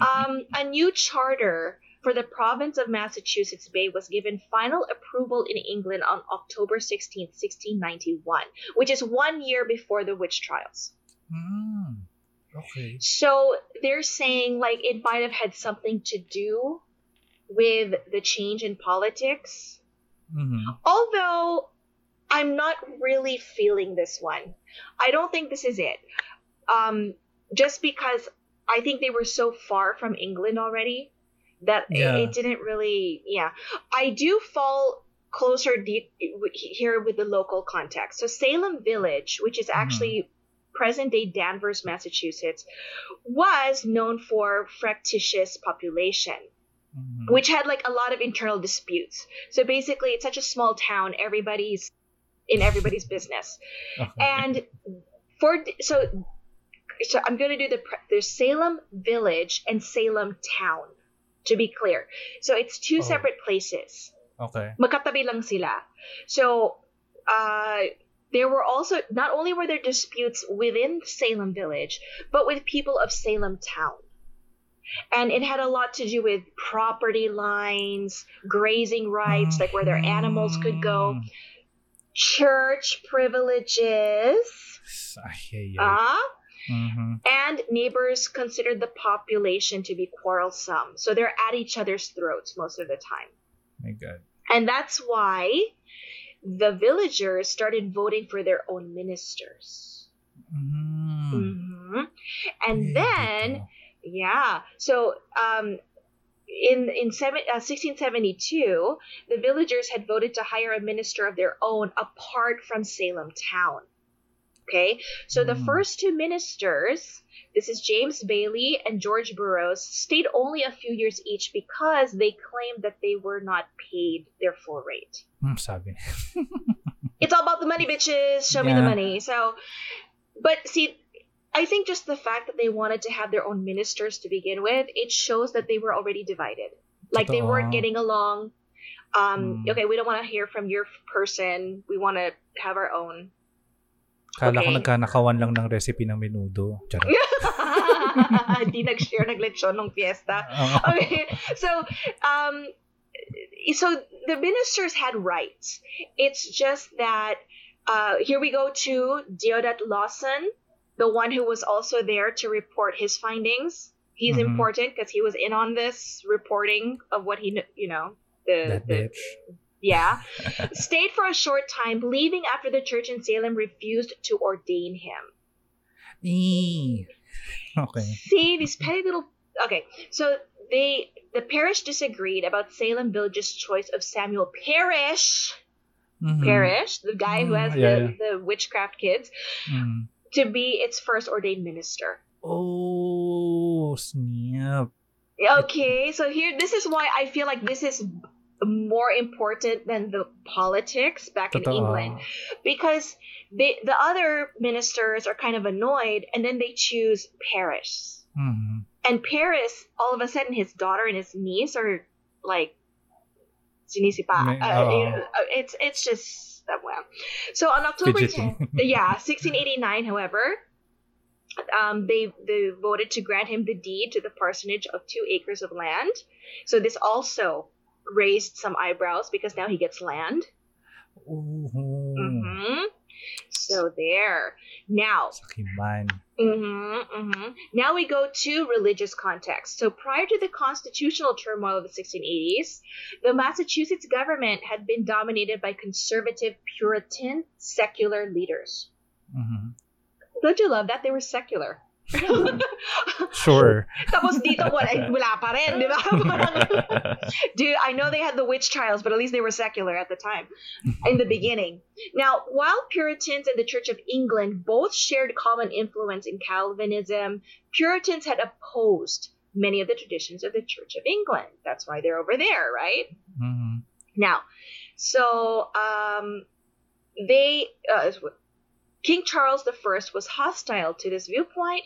um, a new charter for the province of Massachusetts Bay was given final approval in England on October 16, 1691, which is one year before the witch trials.
Mm. Okay.
So they're saying like it might have had something to do with the change in politics.
Mhm.
Although I'm not really feeling this one. I don't think this is it. Um, just because I think they were so far from England already that it-
Yeah.
it didn't really. Yeah, I do fall closer deep here with the local context. So Salem Village, which is actually present day Danvers, Massachusetts, was known for fractious population
Mhm.
which had like a lot of internal disputes. So basically, it's such a small town; everybody's in everybody's business.
Okay.
And for so, so I'm gonna do the there's Salem Village and Salem Town. To be clear, so it's two
Oh.
separate places.
Okay.
Magkatabi lang sila. So, uh, there were also not only were there disputes within Salem Village, but with people of Salem Town. And it had a lot to do with property lines, grazing rights, like where their animals could go,
Mm.
Church privileges,
Ay, ay, ay.
ah,
Mhm.
and neighbors considered the population to be quarrelsome. So they're at each other's throats most of the time.
My God.
And that's why the villagers started voting for their own ministers.
Mm.
hmm And
Eh,
then, yeah, so um, in in seven, uh, 1672, the villagers had voted to hire a minister of their own apart from Salem town. Okay, so the
Mm.
first two ministers, this is James Bailey and George Burroughs, stayed only a few years each because they claimed that they were not paid their full rate.
Hmm, sabi.
it's all about the money, bitches. Show me the money. So, but see, I think just the fact that they wanted to have their own ministers to begin with, it shows that they were already divided. Like they weren't getting along. Um,
Mm.
Okay, we don't want to hear from your person. We want to have our own.
Kala ko
Okay.
nagkanakawan lang ng recipe ng menudo. Charot.
Hindi nag-share ng lechon ng fiesta. Okay so um so the ministers had rights it's just that uh here we go to deodat lawson the one who was also there to report his findings he's
Mhm.
important because he was in on this reporting of what he you know the, the yeah stayed for a short time leaving after the church in salem refused to ordain him
Eee. Okay.
See these petty little. Okay, so they the parish disagreed about Salem Village's choice of Samuel Parris,
Mhm.
Parris, the guy who
Mm,
has
yeah,
the, the witchcraft kids,
Mm.
To be its first ordained minister.
Oh, snap.
Okay, so here this is why I feel like this is more important than the politics back in
Totoo.
England because they, the other ministers are kind of annoyed and then they choose Parris.
Mhm.
And Parris, all of a sudden, his daughter and his niece are like sinisipa. Uh,
oo.
uh, it's it's just well. So on October
Fidgeting.
10th, yeah, 1689, however, um, they they voted to grant him the deed to the parsonage of two acres of land. So this also raised some eyebrows because now he gets land.
Ooh.
hmm So there. Now,
Sakiman.
hmm hmm Now we go to religious context. So prior to the constitutional turmoil of the 1680s, the Massachusetts government had been dominated by conservative Puritan secular leaders.
Mhm.
Don't you love that? They were secular.
Sure.
Tapos dito, wala, eh, wala pa rin, di ba? Dude, I know they had the witch trials, but at least they were secular at the time, in the beginning. Now, while Puritans and the Church of England both shared common influence in Calvinism, Puritans had opposed many of the traditions of the Church of England. That's why they're over there, right?
Mhm.
Now, so um, they uh, King Charles I was hostile to this viewpoint.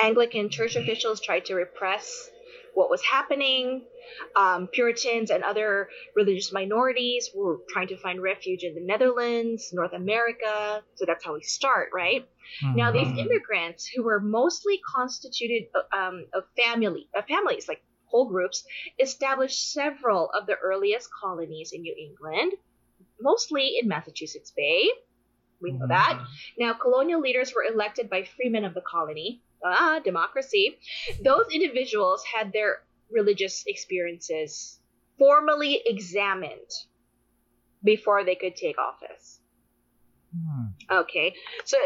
Anglican church officials tried to repress what was happening. Um, Puritans and other religious minorities were trying to find refuge in the Netherlands, North America. So that's how we start, right? Now, these
Mhm.
immigrants who were mostly constituted um, of family, of families, like whole groups, established several of the earliest colonies in New England, mostly in Massachusetts Bay. We know that. Now, colonial leaders were elected by freemen of the colony. Ah, democracy. Those individuals had their religious experiences formally examined before they could take office.
Hmm.
Okay. So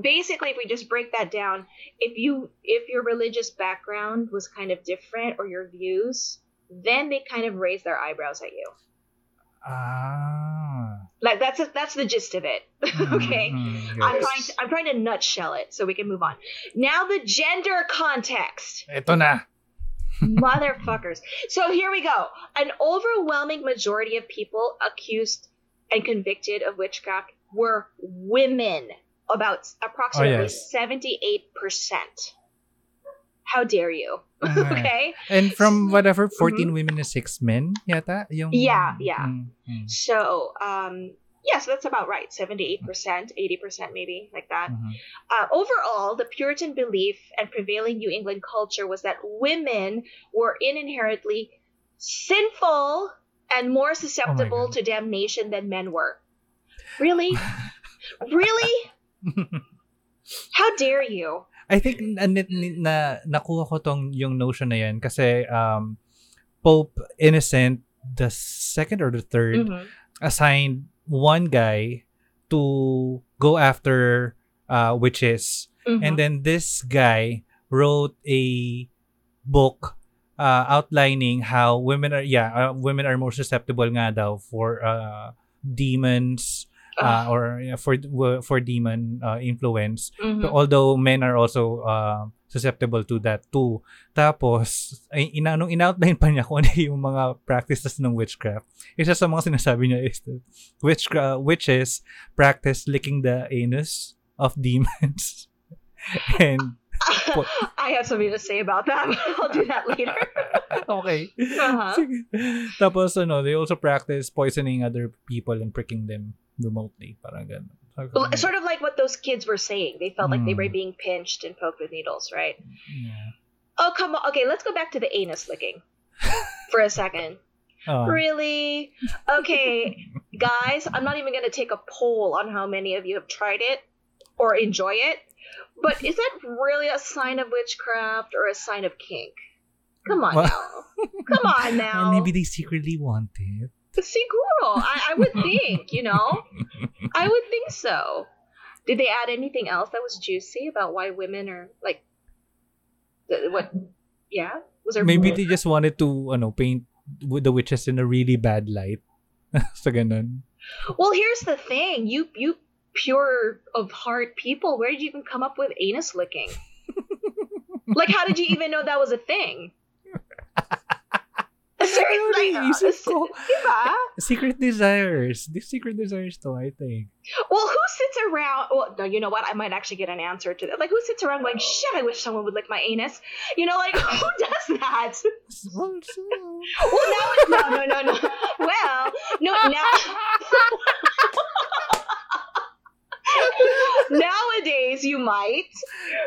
basically if we just break that down, if you if your religious background was kind of different or your views, then they kind of raise their eyebrows at you.
Ah.
Like that's that's the gist of it. okay.
Mhm,
I'm trying to I'm trying to nutshell it so we can move on. Now the gender context.
Ito na.
Motherfuckers. So here we go. An overwhelming majority of people accused and convicted of witchcraft were women. About approximately
yes.
78%. How dare you?
Ah.
okay.
And from whatever, 14 women and 6 men, yata? Yung,
Mm-hmm. Yeah, yeah.
Mm, mm,
So, um, yeah, so that's about right. 78%, 80% maybe, like that.
mhm.
Uh, overall, the Puritan belief and prevailing New England culture was that women were inherently sinful and more susceptible
God.
to damnation than men were. Really? really? How dare you?
I think na, na, na nakuha ko tong yung notion na yan kasi um, Pope Innocent the second or the third
Mhm.
assigned one guy to go after uh, witches
Mhm.
and then this guy wrote a book uh, outlining how women are yeah uh, women are more susceptible nga daw for uh, demons uh, or yeah, for for demon uh, influence
Mhm.
although men are also uh, susceptible to that too. Tapos, ay, ina, nung in-outline pa niya kung ano yung mga practices ng witchcraft, isa sa mga sinasabi niya is that witchcraft, witches practice licking the anus of demons. And, po-
I have something to say about that, but I'll do that later.
okay.
Uh-huh.
Sige. Tapos, ano, they also practice poisoning other people and pricking them remotely. Parang ganun.
Well, Sort of like what those kids were saying. They felt like they were
Mm.
being pinched and poked with needles, right?
Yeah.
Oh, come on. Okay, let's go back to the anus licking for a second.
Ah.
Really? Okay, guys, I'm not even going to take a poll on how many of you have tried it or enjoy it. But is that really a sign of witchcraft or a sign of kink? Come on
Well-
now. Come on now.
Maybe they secretly want it.
Siguro. I, I would think, you know? I would think so. Did they add anything else that was juicy about why women are like the, what yeah? Was there
Maybe
more?
they just wanted to ano paint the witches in a really bad light. so ganun.
Well, here's the thing. You you pure of heart people, where did you even come up with anus licking? like how did you even know that was a thing? Seriously,
Ano ko?
diba?
Secret desires. These secret desires to, I think.
Well, who sits around? Well, no, you know what? I might actually get an answer to that. Like, who sits around going, "Shit, I wish someone would lick my anus." You know, like who does that?
Well, so-
Well, now, no, no, no, no. Well, no, now. Nowadays, you might,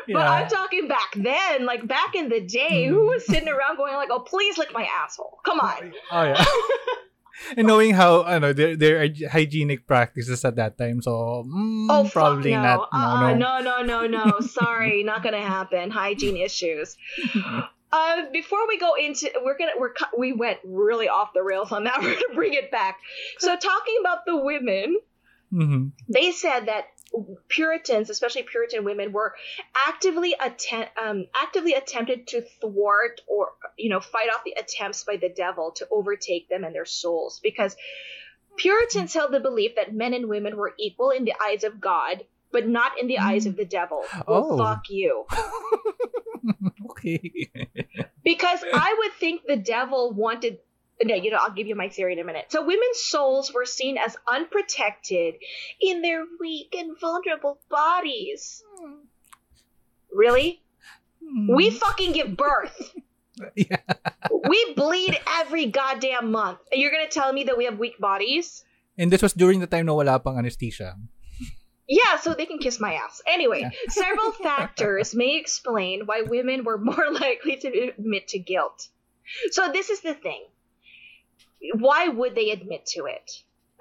but
Yeah.
I'm talking back then, like back in the day. Who was sitting around going like, "Oh, please lick my asshole"? Come on.
Oh, yeah. and knowing how I know there are hygienic practices at that time so mm,
Oh,
probably
no.
not no
Uh-uh,
no,
no, no, no, no. Sorry, not gonna happen. Hygiene issues. Uh, before we go into, we're gonna we're we went really off the rails on that. We're gonna bring it back. So talking about the women,
Mhm.
they said that Puritans, especially Puritan women, were actively attempt um, actively attempted to thwart or you know fight off the attempts by the devil to overtake them and their souls because Puritans held the belief that men and women were equal in the eyes of God, but not in the eyes of the devil.
Oh.
Fuck you.
okay
Because I would think the devil wanted. No, you know, I'll give you my theory in a minute. So, women's souls were seen as unprotected in their weak and vulnerable bodies. Hmm. Really? We hmm. fucking give birth.
yeah
We bleed every goddamn month. And you're gonna tell me that we have weak bodies?
and this was during the time na wala pang anesthesia
Yeah, so they can kiss my ass. Anyway,
Yeah.
several factors may explain why women were more likely to admit to guilt. So this is the thing. Why would they admit to it?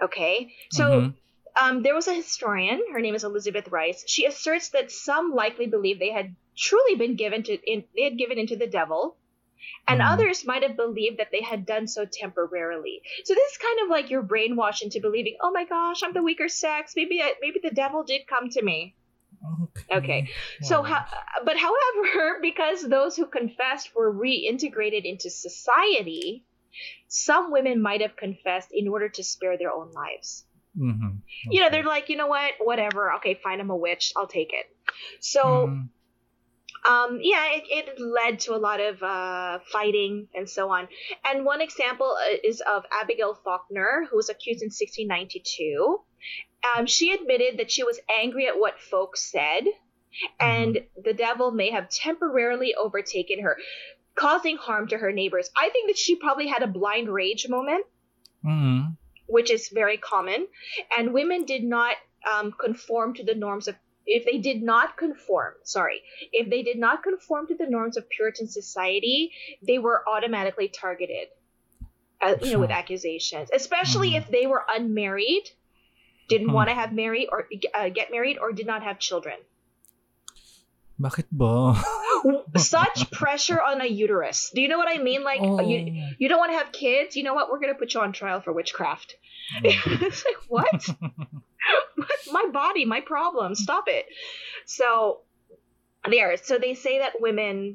Okay. So
Mhm.
um, there was a historian. Her name is Elizabeth Reis. She asserts that some likely believe they had truly been given to in, they had given into the devil, and
Mhm.
others might have believed that they had done so temporarily. So this is kind of like you're brainwashed into believing, oh my gosh, I'm the weaker sex. Maybe I, maybe the devil did come to me. Okay. So,
Wow.
ho- but however, because those who confessed were reintegrated into society, some women might have confessed in order to spare their own lives.
Mhm.
You know, they're like, you know what, whatever. Okay, fine, I'm a witch. I'll take it. So,
Mm.
um, yeah, it, it led to a lot of uh, fighting and so on. And one example uh, is of Abigail Faulkner, who was accused in 1692. Um, she admitted that she was angry at what folks said, and the devil may have temporarily overtaken her, causing harm to her neighbors. I think that she probably had a blind rage moment,
Mhm.
which is very common, and women did not um, conform to the norms of. If they did not conform, sorry, if they did not conform to the norms of Puritan society, they were automatically targeted, uh, you know, with accusations, especially
Mhm.
if they were unmarried, didn't
Mhm.
want to have married or uh, get married, or did not have children.
Bakit ba?
Such pressure on a uterus. Do you know what I mean? Like
Oh.
you, you don't want to have kids. You know what? We're gonna put you on trial for witchcraft. it's like what? My body, my problem. Stop it. So there. So they say that women,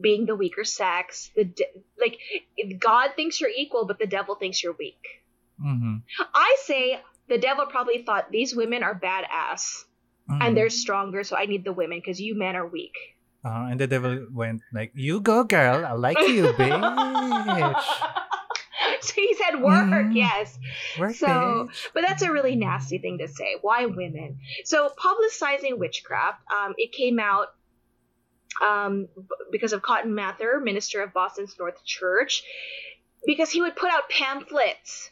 being the weaker sex, the de- like God thinks you're equal, but the devil thinks you're weak.
Mhm.
I say the devil probably thought these women are badass
Mhm.
and they're stronger, so I need the women because you men are weak.
Uh, and the devil went like, "You go, girl. I like you, bitch.
so he said work,
Mhm.
yes.
Work,
So,
bitch."
but that's a really nasty thing to say. Why women? So, publicizing witchcraft, um, it came out um, because of Cotton Mather, minister of Boston's North Church, because he would put out pamphlets.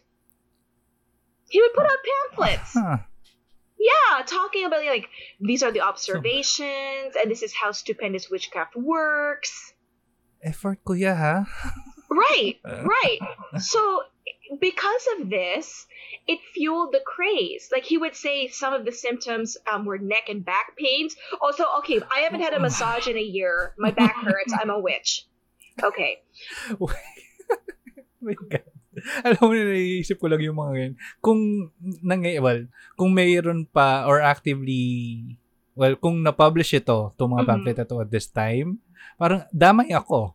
He would put out pamphlets.
Huh.
Yeah, talking about like these are the observations, and this is how stupendous witchcraft works.
Effort, kuya, ha?
Right, right. So because of this, it fueled the craze. Like he would say some of the symptoms um, were neck and back pains. Also, okay, I haven't had a massage in a year. My back hurts. I'm a witch. Okay.
Oh my God. Alam mo, naiisip ko lang yung mga ganyan. Kung, nangy- well, kung mayroon pa or actively, well, kung na-publish ito, itong mga
Mhm.
pamphlet na to at this time, parang damay ako.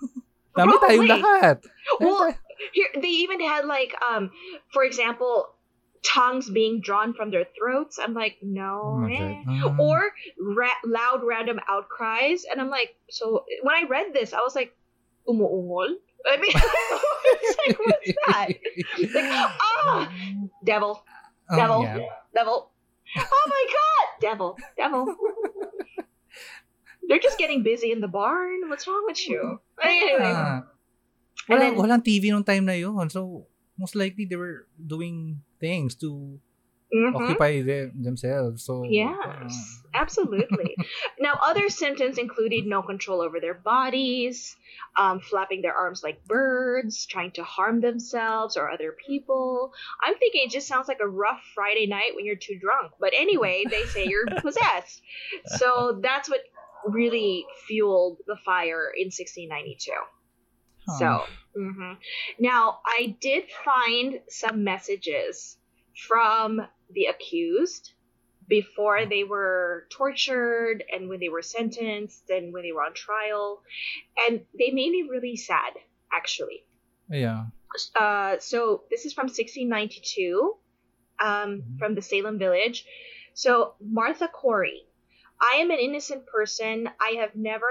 damay tayong
Probably.
lahat. Damay
Well, here they even had like, um, for example, tongues being drawn from their throats. I'm like, no.
Oh my
eh.
God. Mm.
Or ra- loud random outcries, and I'm like, so when I read this, I was like, umuungol. I mean, it's like, what's that? Like, ah, devil,
Oh,
devil,
yeah.
devil. Oh my god, devil, devil. They're just getting busy in the barn. What's wrong with you? Anyway. And
Wala,
then-
walang TV nung time na yun. So, most likely they were doing things to
mhm.
occupy them, themselves. So,
Yes, absolutely. now, other symptoms included no control over their bodies, um, flapping their arms like birds, trying to harm themselves or other people. I'm thinking it just sounds like a rough Friday night when you're too drunk. But anyway, they say you're possessed. So that's what really fueled the fire in 1692.
Huh.
So, mhm. now I did find some messages from the accused before they were tortured and when they were sentenced and when they were on trial. And they made me really sad, actually.
yeah.
Uh, so, this is from 1692 um,
Mhm.
from the Salem village. So, Martha Corey. I am an innocent person. I have never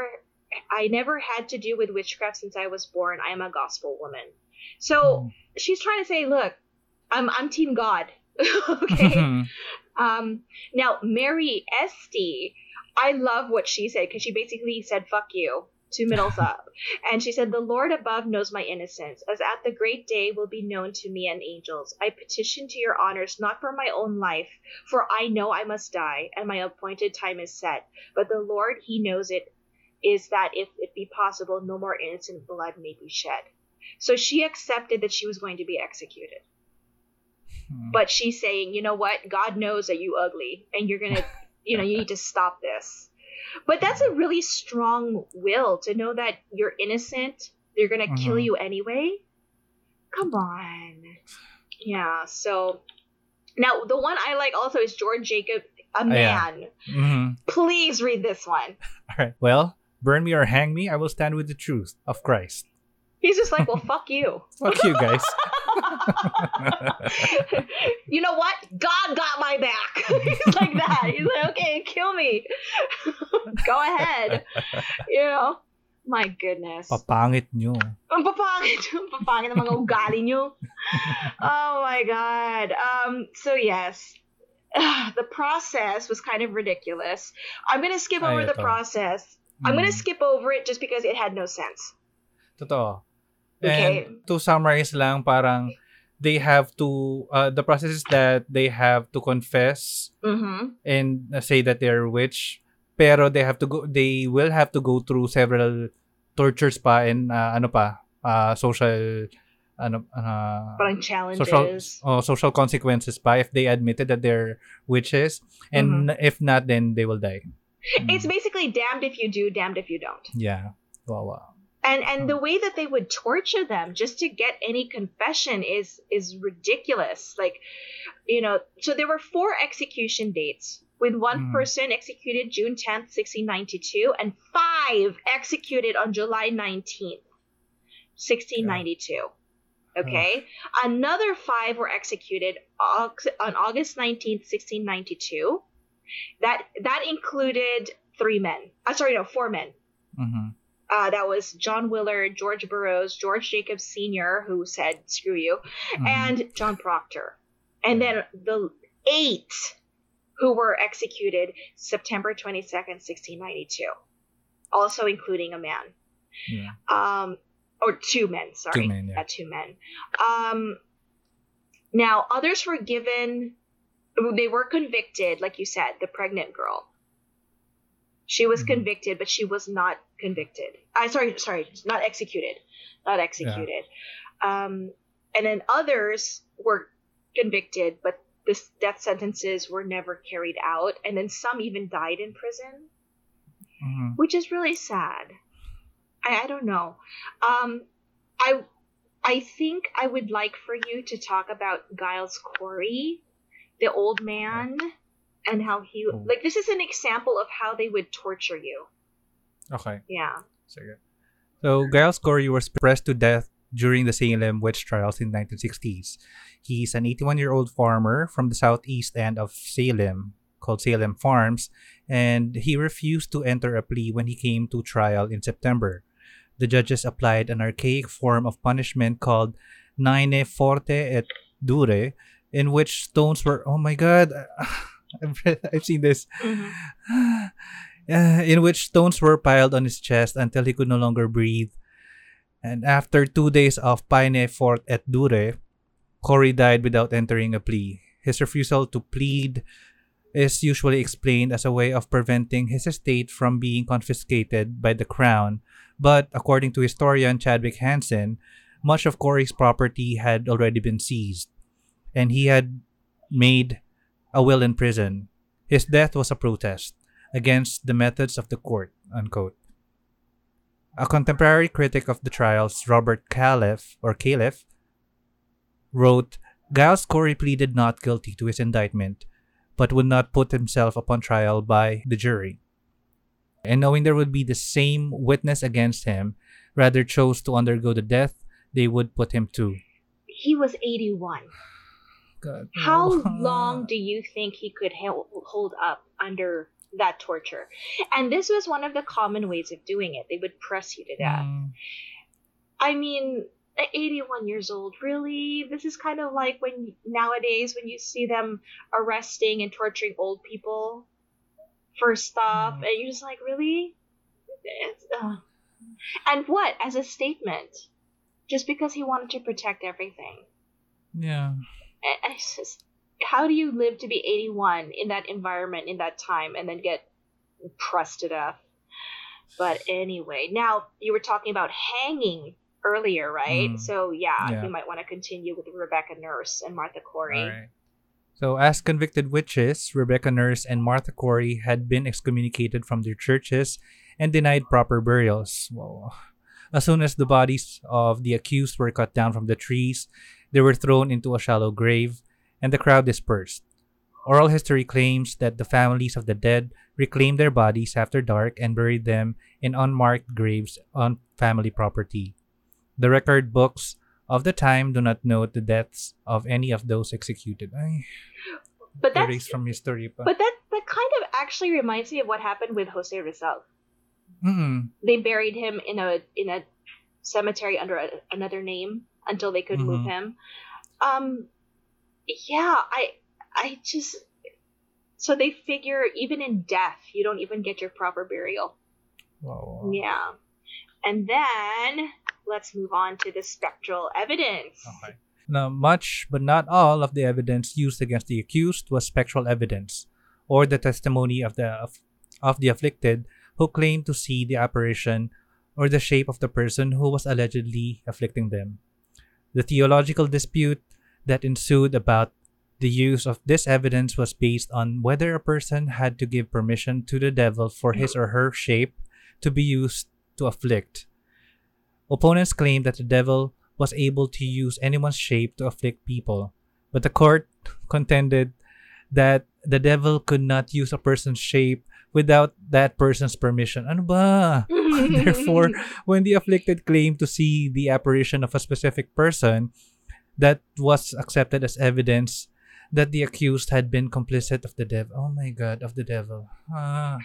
I never had to do with witchcraft since I was born. I am a gospel woman. So she's trying to say, look, I'm I'm team God. okay. Um, now Mary Esty, I love what she said because she basically said "fuck you" to middles up, and she said, "The Lord above knows my innocence, as at the great day will be known to me and angels. I petition to your honors not for my own life, for I know I must die, and my appointed time is set. But the Lord, He knows it, is that if it be possible, no more innocent blood may be shed." So she accepted that she was going to be executed but she's saying, you know what? God knows that you ugly, and you're gonna, you know, you need to stop this. But that's a really strong will to know that you're innocent. They're gonna kill
Mhm.
you anyway. Come on. Yeah. So now the one I like also is George Jacob, a
yeah.
man.
Mhm.
Please read this one.
All right. Well, burn me or hang me, I will stand with the truth of Christ.
He's just like, well, fuck you.
Fuck you guys.
you know what? God got my back. He's like that. He's like, okay, kill me. Go ahead. You know? My goodness.
Papangit nyo.
Ang papangit. Ang papangit ng mga ugali nyo. oh my God. Um, so yes. the process was kind of ridiculous. I'm gonna skip over
Ay,
the process. I'm gonna
Mm.
skip over it just because it had no sense.
Totoo.
Okay.
And to summarize lang, parang they have to, uh, the process is that they have to confess
Mm-hmm.
and uh, say that they're a witch. Pero they have to go, they will have to go through several tortures pa and uh, ano pa, uh, social, ano, uh,
Parang challenges.
social oh, social consequences pa if they admitted that they're witches and if not then they will die
Mm-hmm. It's basically damned if you do, damned if you don't.
yeah wow, wow.
And and the way that they would torture them just to get any confession is is ridiculous. Like, you know, so there were four execution dates. With
Mm.
one person executed June 10th, 1692, and five executed on July 19th, 1692. Okay? Another five were executed on August 19th, 1692. That that included three men. Uh, sorry, no, four men.
Mhm.
Uh, that was John Willard, George Burroughs, George Jacobs Sr., who said, screw you,
Mhm.
and John Proctor. And then the eight who were executed September 22nd, 1692, also including a man.
Yeah.
Um, or two men, sorry.
Two men, yeah.
Uh, two men. Um, now, others were given, they were convicted, like you said, the pregnant girl. She was
Mhm.
convicted, but she was not convicted. I sorry, sorry, not executed, not executed. Um, and then others were convicted, but the death sentences were never carried out. And then some even died in prison
Mhm.
which is really sad. I, I don't know. Um, I I think I would like for you to talk about Giles Corey, the old man, and how he like this is an example of how they would torture you.
Okay.
Yeah.
sige. So Giles Corey was pressed to death during the Salem witch trials in 1960s he's an 81 year old farmer from the southeast end of Salem called Salem Farms and he refused to enter a plea when he came to trial in September. The judges applied an archaic form of punishment called Peine Forte et Dure, in which stones were, oh my god, I've, I've seen this, mm-hmm. In which stones were piled on his chest until he could no longer breathe. And after two days of Peine Forte et Dure, Corey died without entering a plea. His refusal to plead is usually explained as a way of preventing his estate from being confiscated by the crown, but according to historian Chadwick Hansen, much of Corey's property had already been seized, and he had made a will in prison. His death was a protest against the methods of the court. Unquote. A contemporary critic of the trials, Robert Califf or Califf, wrote, Giles Corey pleaded not guilty to his indictment, but would not put himself upon trial by the jury. And knowing there would be the same witness against him, rather chose to undergo the death they would put him to.
He was 81.
God,
How long do you think he could hold up under that torture? And this was one of the common ways of doing it. They would press you to death.
Mm,
I mean, at 81 years old, really? This is kind of like when nowadays when you see them arresting and torturing old people for stuff,
Mm.
and you're just like, really? And what? As a statement, just because he wanted to protect everything.
yeah.
I- It's just, how do you live to be 81 in that environment in that time and then get pressed to death? But anyway, now you were talking about hanging earlier, right?
Mm.
So yeah,
Yeah.
we might want to continue with Rebecca Nurse and Martha Corey.
So, as convicted witches, Rebecca Nurse and Martha Corey had been excommunicated from their churches and denied proper burials. Whoa. As soon as the bodies of the accused were cut down from the trees, they were thrown into a shallow grave, and the crowd dispersed. Oral history claims that the families of the dead reclaimed their bodies after dark and buried them in unmarked graves on family property. The record books of the time do not note the deaths of any of those executed. Ay,
But that's
from history pa.
but that that kind of actually reminds me of what happened with Jose Rizal.
Mm-mm.
They buried him in a in a cemetery under a, another name until they could move
Mhm.
him. Um, yeah, I I just So they figure even in death, you don't even get your proper burial.
Oh, wow.
Yeah. And then let's move on to the spectral evidence.
Okay. Now, much but not all of the evidence used against the accused was spectral evidence, or the testimony of the of, of the afflicted who claimed to see the apparition or the shape of the person who was allegedly afflicting them. The theological dispute that ensued about the use of this evidence was based on whether a person had to give permission to the devil for his or her shape to be used to afflict. Opponents claimed that the devil was able to use anyone's shape to afflict people, but the court contended that the devil could not use a person's shape without that person's permission. Ano ba? Therefore, when the afflicted claimed to see the apparition of a specific person, that was accepted as evidence that the accused had been complicit of the devil. Oh my god, of the devil. Ah.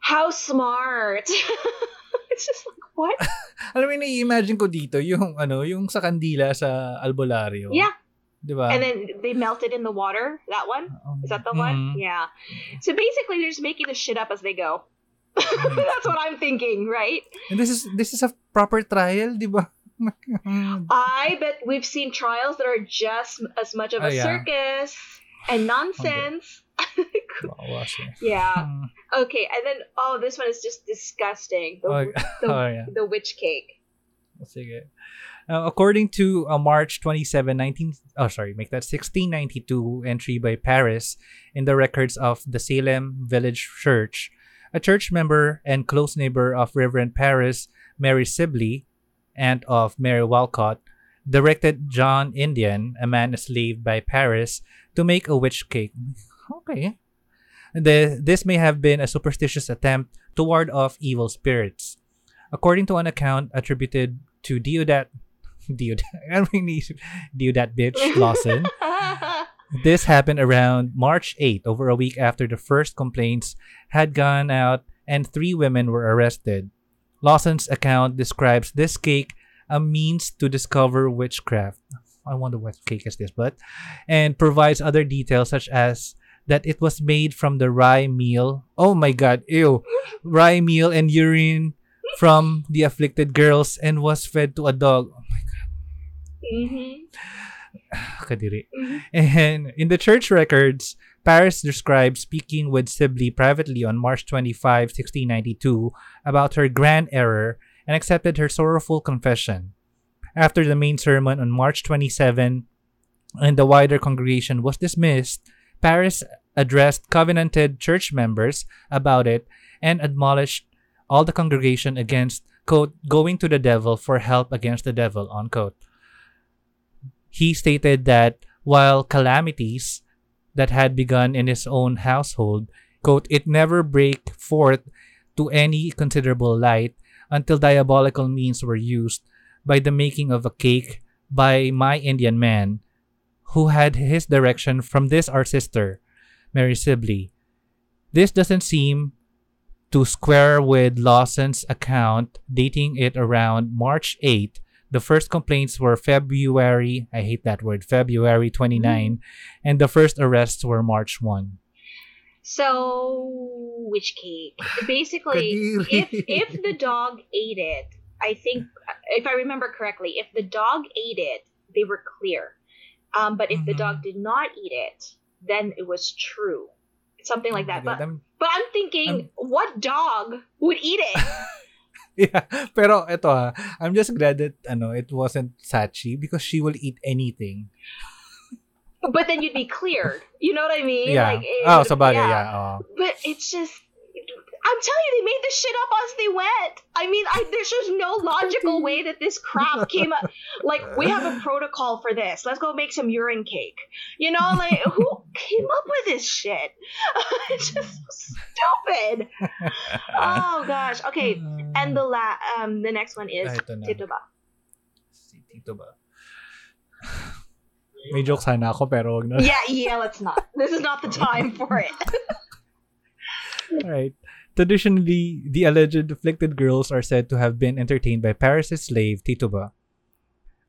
How smart. it's just like what?
Alam mo, i-imagine ko dito yung ano, yung sa kandila sa albularyo.
Yeah.
'Di ba?
And then they melted in the water. That one?
Um,
Is that the one?
mhm.
Yeah. So basically, they're just making the shit up as they go. That's what I'm thinking, right?
And this is this is a proper trial, 'di ba?
I bet we've seen trials that are just as much of
Oh,
a
yeah.
circus and nonsense.
Siya.
yeah.
Hmm.
Okay. And then, oh, this one is just disgusting. The,
Oh,
the,
oh, yeah.
the witch cake.
Sige. Uh, according to a March 27, 19, oh sorry, make that 1692 entry by Parris in the records of the Salem Village Church, a church member and close neighbor of Reverend Parris, Mary Sibley, aunt of Mary Walcott, directed John Indian, a man enslaved by Parris, to make a witch cake. Okay. The, this may have been a superstitious attempt to ward off evil spirits. According to an account attributed to Deodat, Deodat, I mean, Deodat bitch Lawson, this happened around March 8, over a week after the first complaints had gone out and three women were arrested. Lawson's account describes this cake a means to discover witchcraft. I wonder what cake is this, but and provides other details such as that it was made from the rye meal. Oh my god, ew. Rye meal and urine from the afflicted girls and was fed to a dog. Oh my
God. Mhm.
Kadiri.
Mhm.
And in the church records, Parris describes speaking with Sibley privately on March 25, 1692, about her grand error and accepted her sorrowful confession. After the main sermon on March 27 and the wider congregation was dismissed, Parris addressed covenanted church members about it and admonished all the congregation against, quote, going to the devil for help against the devil, unquote he stated that while calamities that had begun in his own household, quote, it never break forth to any considerable light until diabolical means were used by the making of a cake by my Indian man, who had his direction from this our sister, Mary Sibley. This doesn't seem to square with Lawson's account dating it around March 8 the first complaints were February, I hate that word, February 29, and the first arrests were March 1.
So, witch cake. Basically, if if the dog ate it, I think if I remember correctly, if the dog ate it, they were clear. Um, but if the
Mhm.
dog did not eat it, then it was true. Something like that. But
I'm-
but I'm thinking, what dog would eat it?
yeah, pero ito ha, ah, I'm just glad that ano, it wasn't Sachi because she will eat anything.
but then you'd be cleared. You know what I mean?
Yeah.
Like, it
oh,
would-
sa bagay, yeah. oh.
But it's just, I'm telling you, they made this shit up as they went. I mean, I, there's just no logical way that this crap came up. Like, we have a protocol for this. Let's go make some urine cake. You know, like, who came up with this shit? it's just so stupid. Oh gosh. Okay, and the la- um the next one is
Ah, ito na.
Ba.
Si Tito ba? May joke sana ako pero wag na.
Yeah, yeah. Let's not. This is not the time for it.
Alright. Traditionally, the alleged afflicted girls are said to have been entertained by Parris' slave, Tituba.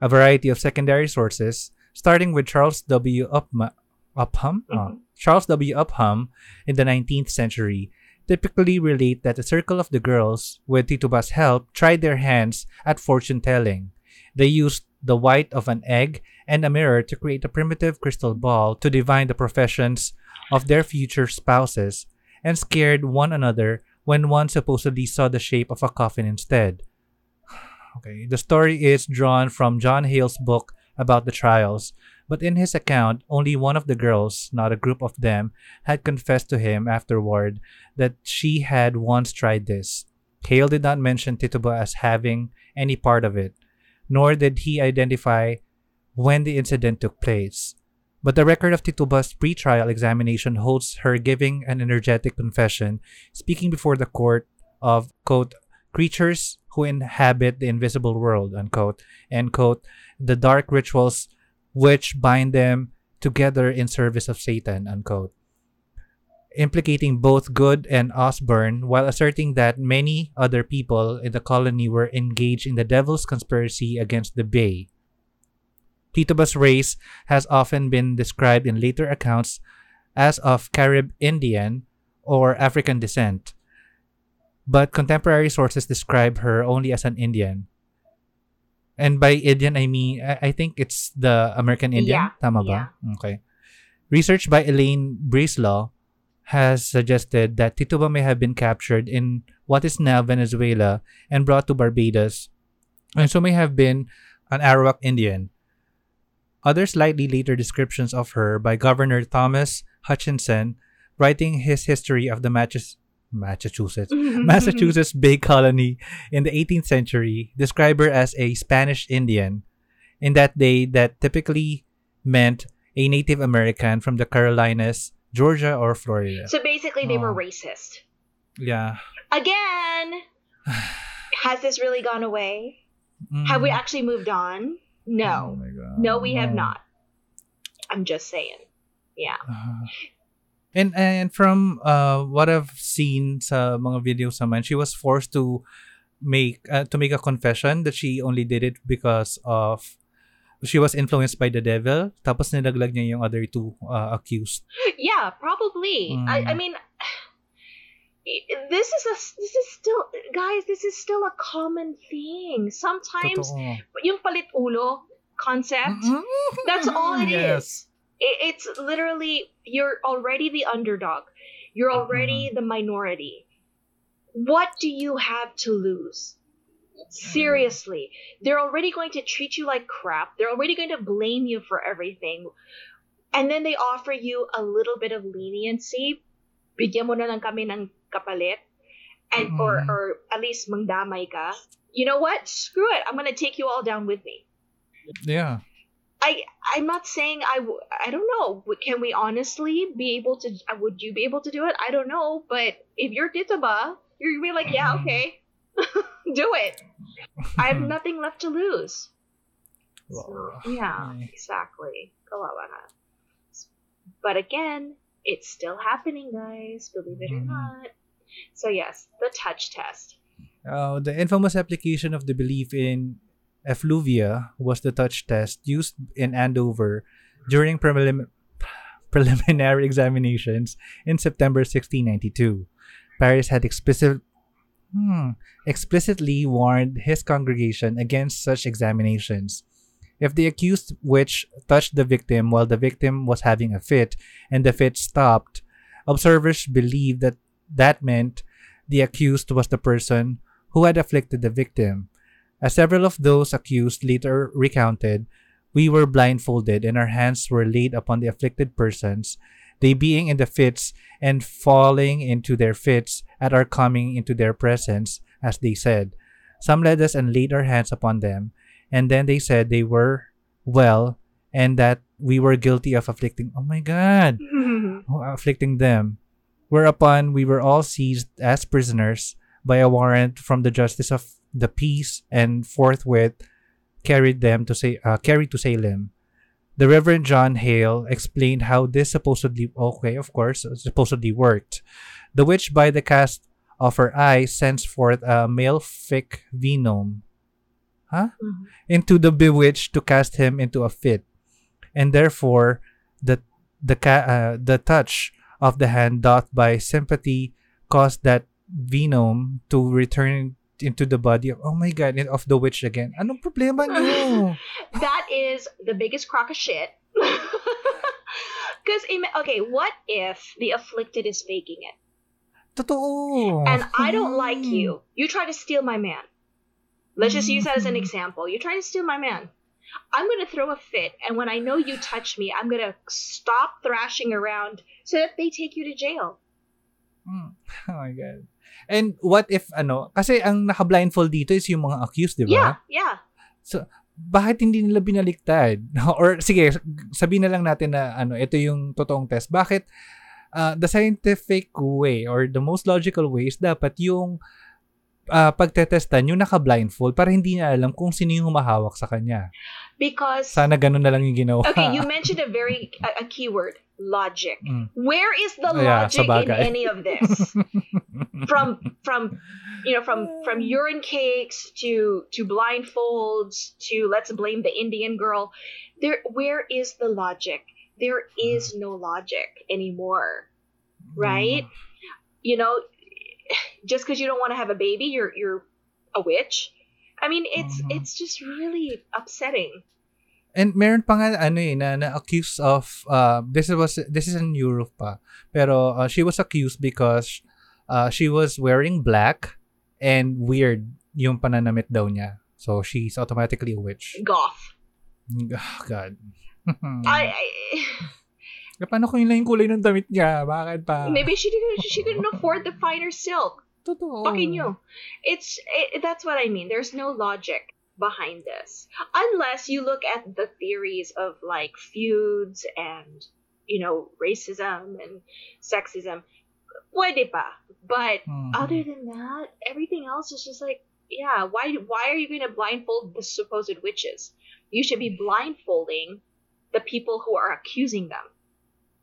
A variety of secondary sources, starting with Charles W. Upma, Upham, uh,
Mhm.
Charles W. Upham, in the 19th century, typically relate that a circle of the girls, with Tituba's help, tried their hands at fortune telling. They used the white of an egg and a mirror to create a primitive crystal ball to divine the professions of their future spouses, and scared one another when one supposedly saw the shape of a coffin instead. Okay, the story is drawn from John Hale's book about the trials, but in his account, only one of the girls, not a group of them, had confessed to him afterward that she had once tried this. Hale did not mention Tituba as having any part of it, nor did he identify when the incident took place. But the record of Tituba's pre-trial examination holds her giving an energetic confession, speaking before the court of, quote, creatures who inhabit the invisible world, unquote, and, quote, the dark rituals which bind them together in service of Satan, unquote. Implicating both Good and Osborne while asserting that many other people in the colony were engaged in the devil's conspiracy against the Bay. Tituba's race has often been described in later accounts as of Carib Indian or African descent, but contemporary sources describe her only as an Indian. And by Indian, I mean, I, I think it's the American Indian.
Yeah,
Tama ba? Okay. Research by Elaine Breslaw has suggested that Tituba may have been captured in what is now Venezuela and brought to Barbados, and so may have been an Arawak Indian. Other slightly later descriptions of her by Governor Thomas Hutchinson, writing his history of the Massachusetts, Massachusetts, Massachusetts Bay Colony in the 18th century, describe her as a Spanish Indian. In that day, that typically meant a Native American from the Carolinas, Georgia, or Florida.
So basically, they were
Oh.
racist.
yeah.
Again, has this really gone away? Have we
Mm.
actually moved on?
Oh
No.
my God.
No, we have not. I'm just saying. Yeah.
Uh, and and from uh what I've seen sa mga videos naman, she was forced to make uh, to make a confession that she only did it because of she was influenced by the devil. Tapos nilaglag niya yung other two uh, accused.
Yeah, probably. I, I
Mm.
mean, this is a this is still guys. This is still a common thing. Sometimes
Totoo.
yung palit ulo concept.
Mm-mm.
That's all it is.
yes.
It, it's literally you're already the underdog. You're
Mm-hmm.
already the minority. What do you have to lose? Seriously, they're already going to treat you like crap. They're already going to blame you for everything. And then they offer you a little bit of leniency. Bigyan mo na lang kami ng kapalit. And, or,
Mhm.
or at least mangdamay ka. You know what? Screw it. I'm going to take you all down with me.
Yeah.
I I'm not saying I w- I don't know. Can we honestly be able to? Would you be able to do it? I don't know. But if you're Tituba, you're gonna be like, yeah,
Mhm.
okay, do it. I have nothing left to lose. So, yeah, exactly. But again, it's still happening, guys. Believe it or
Mhm.
not. So yes, the touch test.
Uh, the infamous application of the belief in effluvia was the touch test used in Andover during prelim- preliminary examinations in September 1692. Parris had explicit, hmm, explicitly warned his congregation against such examinations. If the accused witch touched the victim while the victim was having a fit and the fit stopped, observers believed that that meant the accused was the person who had afflicted the victim. As several of those accused later recounted, we were blindfolded and our hands were laid upon the afflicted persons, they being in the fits and falling into their fits at our coming into their presence, as they said. Some led us and laid our hands upon them, and then they said they were well and that we were guilty of afflicting. Oh my God! Oh, afflicting them. Whereupon we were all seized as prisoners by a warrant from the justice of the peace, and forthwith carried them to say uh, carried to Salem. The Reverend John Hale explained how this supposedly okay, of course, supposedly worked. The witch, by the cast of her eye, sends forth a malefic venom, huh,
Mhm.
into the bewitched to cast him into a fit, and therefore the the ca- uh, the touch of the hand doth by sympathy cause that venom to return into the body of oh my god of the witch again anong problema niyo
that is the biggest crock of shit. Because, okay, what if the afflicted is faking it?
totoo
And I don't like
Hmm.
you. You try to steal my man. Let's just use that as an
Mhm.
example. You try to steal my man. I'm going to throw a fit, and when I know you touch me, I'm going to stop thrashing around so that they take you to jail.
Mm. oh my god and what if ano kasi ang naka-blindfold dito is yung mga accused di ba
Yeah, yeah.
bakit hindi nila binaliktad? Or sige, sabihin na lang natin na ano, ito yung totoong test. Bakit uh, the scientific way or the most logical way is dapat yung uh, pagtetestan yung naka-blindfold para hindi niya alam kung sino yung humahawak sa kanya.
Because,
Sana ganun na lang yung ginawa.
okay, you mentioned a very, a, a keyword, logic.
Mm.
Where is the
Yeah,
logic in any of this? from from you know from from urine cakes to to blindfolds to let's blame the indian girl there where is the logic there is no logic anymore right you know just because you don't want to have a baby you're you're a witch i mean it's
Mhm.
it's just really upsetting
And meron pa nga ano eh na, na accused of uh, this was this is in Europe pa. Pero uh, she was accused because uh, she was wearing black and weird yung pananamit daw niya. So she's automatically a witch.
goth
Oh, God.
I, I
Paano kung yun lang yung kulay ng damit niya? Bakit pa?
maybe she didn't she couldn't afford the finer silk
Totoo.
fucking you. It's it, that's what I mean. There's no logic behind this unless you look at the theories of like feuds and you know racism and sexism. Pwede pa. But
Mhm.
other than that, everything else is just like yeah. Why why are you going to blindfold the supposed witches? You should be blindfolding the people who are accusing them.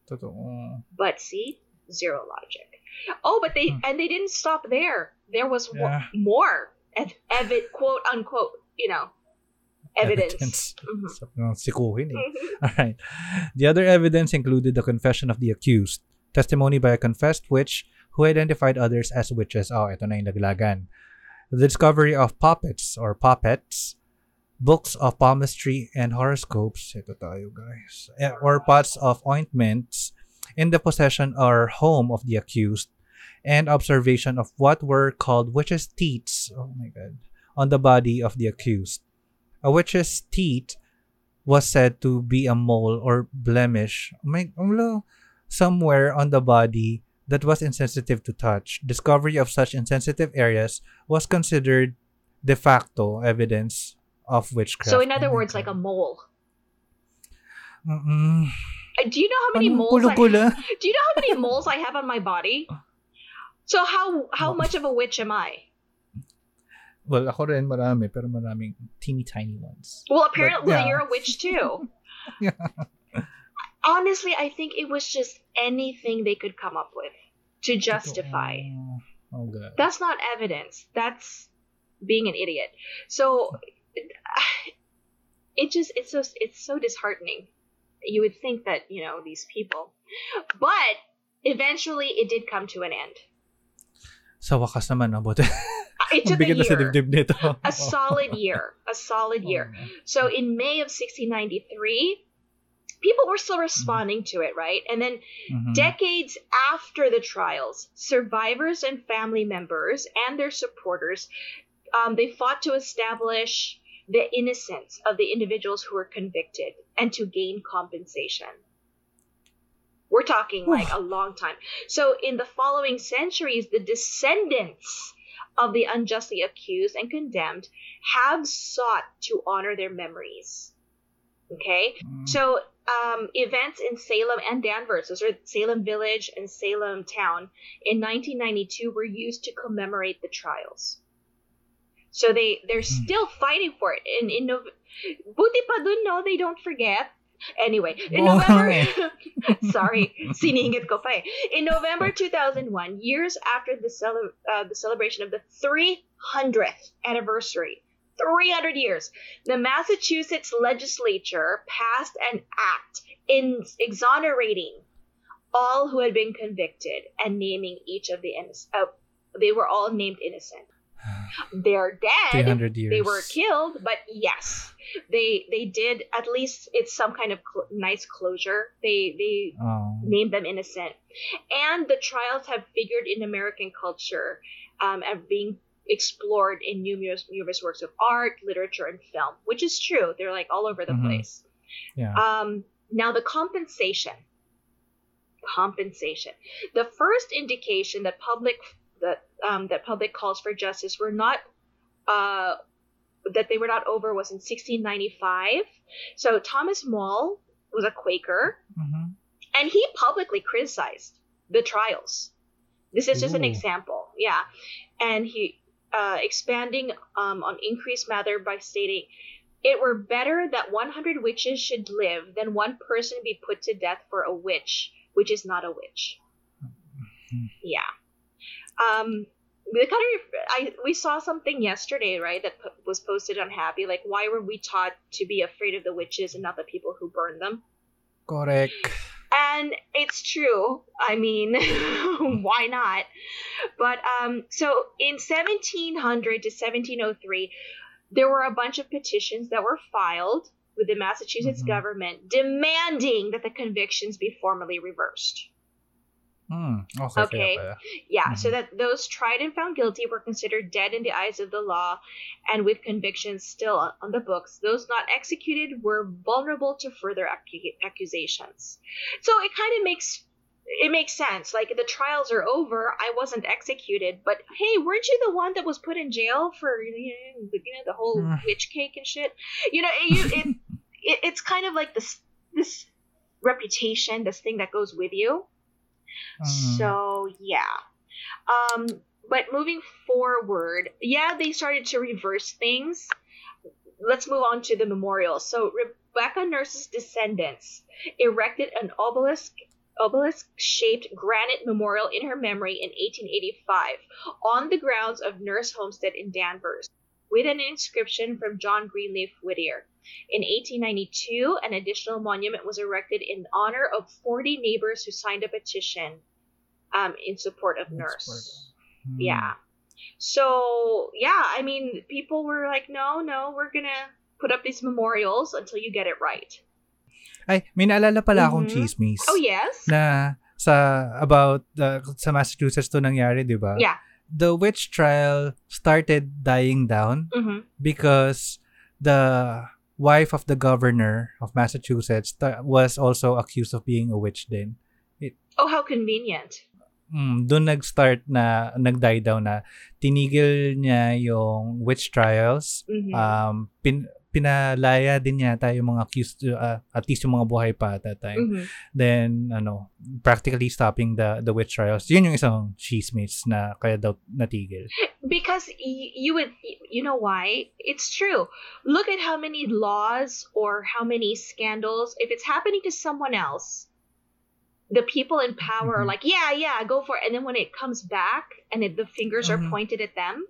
Totoo.
But see, zero logic. Oh, but they
Hmm.
and they didn't stop there. There was wa-
Yeah.
more ev- evi- quote unquote, you know, evidence.
Ng sikuhin eh.
Mhm.
Alright. The other evidence included the confession of the accused, testimony by a confessed witch who identified others as witches. Oh, ito na yung laglagan. The discovery of puppets or puppets, books of palmistry and horoscopes, ito tayo guys, eh, or pots of ointments in the possession or home of the accused, and observation of what were called witches' teats, oh my god, on the body of the accused. A witch's teat was said to be a mole or blemish somewhere on the body that was insensitive to touch. Discovery of such insensitive areas was considered de facto evidence of witchcraft.
So in other
Oh
words, like a mole.
Mm-mm.
Do you know how many
Anong
moles? I,
pula-pula?
do you know how many moles I have on my body? So how how
Oh.
much of a witch am I?
Well, ako rin marami, pero maraming teeny tiny ones.
Well, apparently
yeah.
you're a witch too.
Yeah.
Honestly, I think it was just anything they could come up with to justify.
Oh, oh God.
That's not evidence. That's being an idiot. So it just it's so it's so disheartening. You would think that, you know, these people. But eventually it did come to an end.
Sa wakas naman, no? Buti.
It took a
bigat na sa
year. A solid year. A solid year. So in May of 1693, people were still responding to it, right? And then
Mhm.
Decades after the trials, survivors and family members and their supporters, um, they fought to establish the innocence of the individuals who were convicted and to gain compensation. We're talking like a long time. So, in the following centuries, the descendants of the unjustly accused and condemned have sought to honor their memories. Okay?
Mm.
So, um, events in Salem and Danvers, those are Salem Village and Salem Town, in 1992 were used to commemorate the trials. So they they're
Hmm.
still fighting for it. In in Nov- buti pa dun, no, they don't forget. Anyway, in. November, sorry, siningit ko pa eh. In November 2001, years after the cele- uh, the celebration of the 300th anniversary 300 years. The Massachusetts legislature passed an act in exonerating all who had been convicted and naming each of the innocent. Uh, they were all named innocent. They're dead.
300 years.
They were killed, but yes, they they did at least it's some kind of cl- nice closure. They they
Oh.
named them innocent, and the trials have figured in American culture um, and being explored in numerous numerous works of art, literature, and film, which is true. They're like all over the
Mhm.
place.
Yeah.
Um, now the compensation. Compensation. The first indication that public that um, that public calls for justice were not uh, that they were not over was in 1695. So Thomas Maule was a Quaker,
Mhm.
and he publicly criticized the trials. This is just an example, yeah. And he uh, expanding um, on Increase Mather by stating, "It were better that 100 witches should live than one person be put to death for a witch, which is not a witch."
Mhm.
Yeah. Um, the kind of I we saw something yesterday, right? That p- was posted on Happy. Like, why were we taught to be afraid of the witches and not the people who burned them?
Correct.
And it's true. I mean, why not? But um, so in 1700 to 1703, there were a bunch of petitions that were filed with the Massachusetts
Mhm.
government demanding that the convictions be formally reversed.
Hmm. Okay.
Okay.
kaya pala.
Yeah, so
Mhm.
that those tried and found guilty were considered dead in the eyes of the law, and with convictions still on- the books, those not executed were vulnerable to further accu- accusations. So it kind of makes it makes sense. Like the trials are over, I wasn't executed, but hey, weren't you the one that was put in jail for you know, the, you know, the whole
Mm.
witch cake and shit? You know, it, it, it it's kind of like this this reputation, this thing that goes with you.
Mm.
So yeah. Um but moving forward, yeah, they started to reverse things. Let's move on to the memorial. So Rebecca Nurse's descendants erected an obelisk obelisk shaped granite memorial in her memory in 1885 on the grounds of Nurse Homestead in Danvers with an inscription from John Greenleaf Whittier. In 1892, an additional monument was erected in honor of 40 neighbors who signed a petition um, in support of Nurse.
Hmm.
Yeah. So, yeah, I mean, people were like, no, no, we're going to put up these memorials until you get it right.
Ay, may naalala pala akong
Mhm.
chismis.
Oh, yes?
Na sa about the, sa Massachusetts to nangyari, 'di ba?
Yeah.
The witch trial started dying down
hmm
because the wife of the governor of Massachusetts was also accused of being a witch din.
Oh, how convenient.
Mm, doon nag-start na nag-die down na tinigil niya yung witch trials.
Mhm.
Um pin, pinalaya din yata yung mga accused uh, at least yung mga buhay pa at that time.
Mhm.
Then ano, practically stopping the the witch trials. Yun yung isang chismis na kaya daw natigil.
Because you would, you know why? It's true. Look at how many laws or how many scandals, if it's happening to someone else, the people in power are
Mhm.
like, yeah, yeah, go for it. And then when it comes back and it, the fingers are
Mhm.
pointed at them,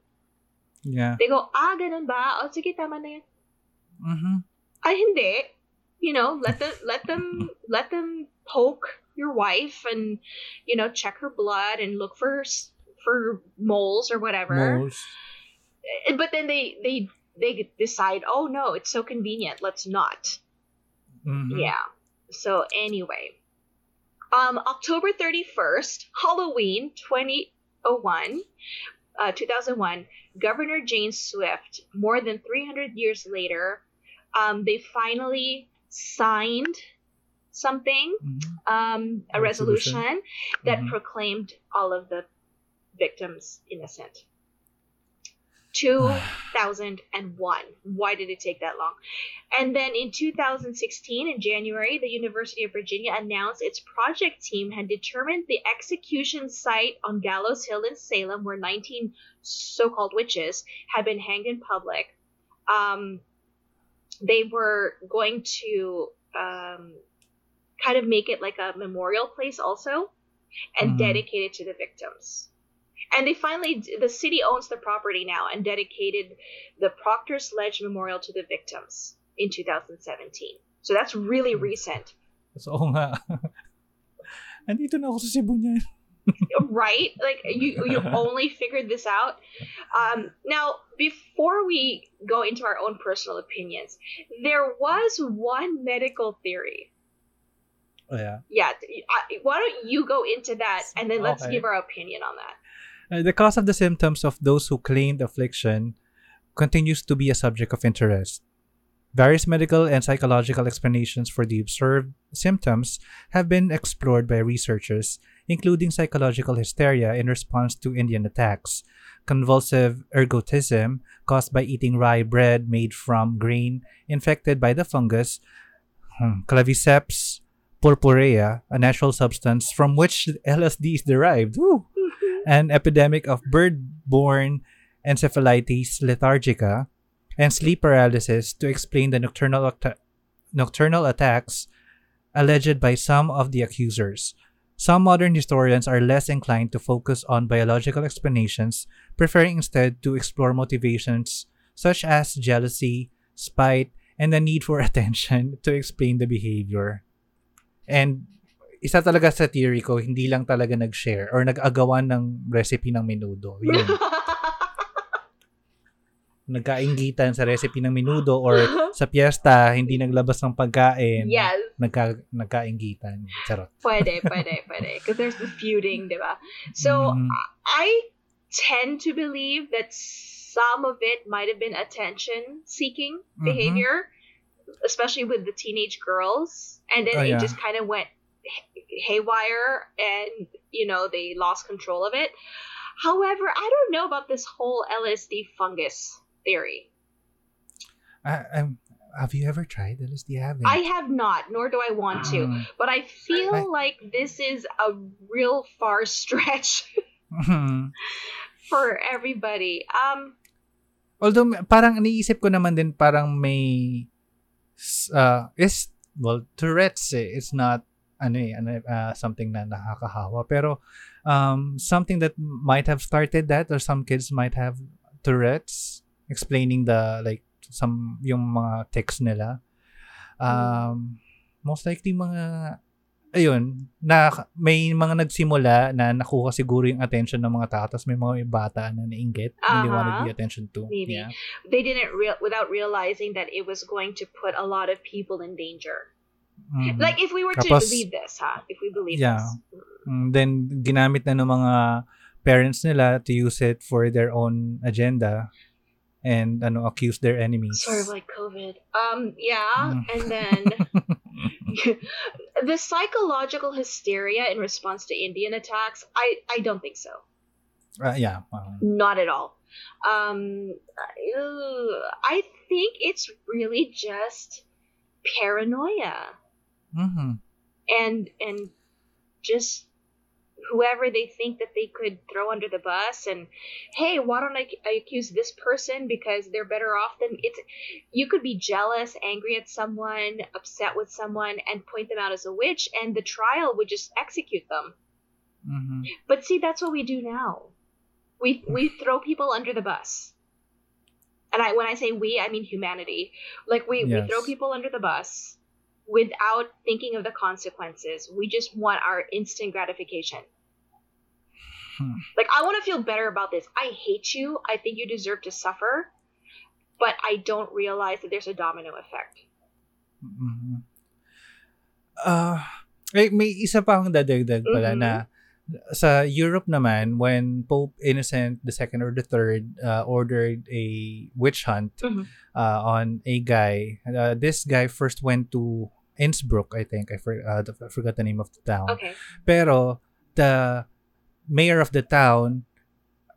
Yeah.
they go, ah, ganun ba? O, sige, tama na yan.
Mhm.
Ay, hindi. You know, let them, let them, let them poke your wife and, you know, check her blood and look for, for moles or whatever.
Moles.
Eh, but then they they they decide oh no it's so convenient let's not
Mhm.
yeah so anyway um october 31st halloween 2001 uh 2001 governor jane swift more than 300 years later um they finally signed something
Mhm.
um a
Resolution.
resolution that
Mhm.
proclaimed all of the victims innocent 2001. Why did it take that long? And then in 2016, in January, the University of Virginia announced its project team had determined the execution site on Gallows Hill in Salem, where 19 so called witches had been hanged in public. Um, they were going to um, kind of make it like a memorial place also and
Mhm.
dedicate it to the victims. And they finally, the city owns the property now and dedicated the Proctor's Ledge Memorial to the victims in 2017. So that's really recent.
So, oo nga. Andito na ako sa Cebu niyan.
Right? Like you you only figured this out. Um, now, before we go into our own personal opinions, there was one medical theory.
Oh, yeah.
Yeah, I, why don't you go into that and then let's
Okay.
give our opinion on that.
Uh, the cause of the symptoms of those who claimed affliction continues to be a subject of interest. Various medical and psychological explanations for the observed symptoms have been explored by researchers, including psychological hysteria in response to Indian attacks, convulsive ergotism caused by eating rye bread made from grain infected by the fungus, hmm, claviceps purpurea, a natural substance from which LSD is derived. Woo! an epidemic of bird-borne encephalitis lethargica and sleep paralysis to explain the nocturnal atta- nocturnal attacks alleged by some of the accusers. Some modern historians are less inclined to focus on biological explanations, preferring instead to explore motivations such as jealousy, spite, and the need for attention to explain the behavior. And isa talaga sa theory ko, hindi lang talaga nag-share or nag-agawan ng recipe ng menudo. Yun. Nagkainggitan sa recipe ng menudo or sa piyesta, hindi naglabas ng pagkain.
yes,
Nagka, nagkainggitan. Charot.
pwede, pwede, pwede. Because there's the feuding, diba? So
Mhm.
I tend to believe that some of it might have been attention-seeking
Mhm.
behavior, especially with the teenage girls, and then
Oh,
it
yeah.
just kind of went haywire, and you know they lost control of it. However, I don't know about this whole LSD fungus theory.
I, I'm, have you ever tried LSD? I haven't.
I have not, nor do I want to.
Mm.
But I feel
I-
like this is a real far stretch
Mhm.
for everybody. Um,
Although parang iniisip ko naman din parang may uh, is well Tourette's eh. It's not ano eh, ano, uh, something na nakakahawa pero um, something that might have started that or some kids might have Tourette's explaining the like some yung mga text nila um most likely mga ayun na may mga nagsimula na nakuha siguro yung attention ng mga tao tapos may mga bata na nainggit and they wanted
Uh-huh.
the attention to
Maybe.
yeah
they didn't real without realizing that it was going to put a lot of people in danger.
Mhm.
Like if we were to
Tapos-
believe this, huh? If we believe
Yeah.
this.
Mm, then ginamit na ng mga parents nila to use it for their own agenda and ano accuse their enemies.
Sort of like COVID. Um, yeah,
Mm.
and then the psychological hysteria in response to Indian attacks, I, I don't think so.
Ah, yeah. uh,
Not at all. Um, uh, I think it's really just paranoia
mhm.
and and just whoever they think that they could throw under the bus and hey why don't I, I accuse this person because they're better off than it's you could be jealous angry at someone upset with someone and point them out as a witch and the trial would just execute them.
Mhm.
but see that's what we do now. We we throw people under the bus. And I when I say we I mean humanity. Like we, we throw people under the bus without thinking of the consequences. We just want our instant gratification
Hmm.
like I want to feel better about this I hate you I think you deserve to suffer but I don't realize that there's a domino effect
Mhm. Ah, eh, may isa pa akong dadagdag pala
Mhm.
na sa Europe naman when Pope Innocent the second or the third uh, ordered a witch hunt
Mhm.
uh, on a guy. Uh, this guy first went to Innsbruck, I think. I, for, uh, I forgot the name of the town.
okay
Pero the mayor of the town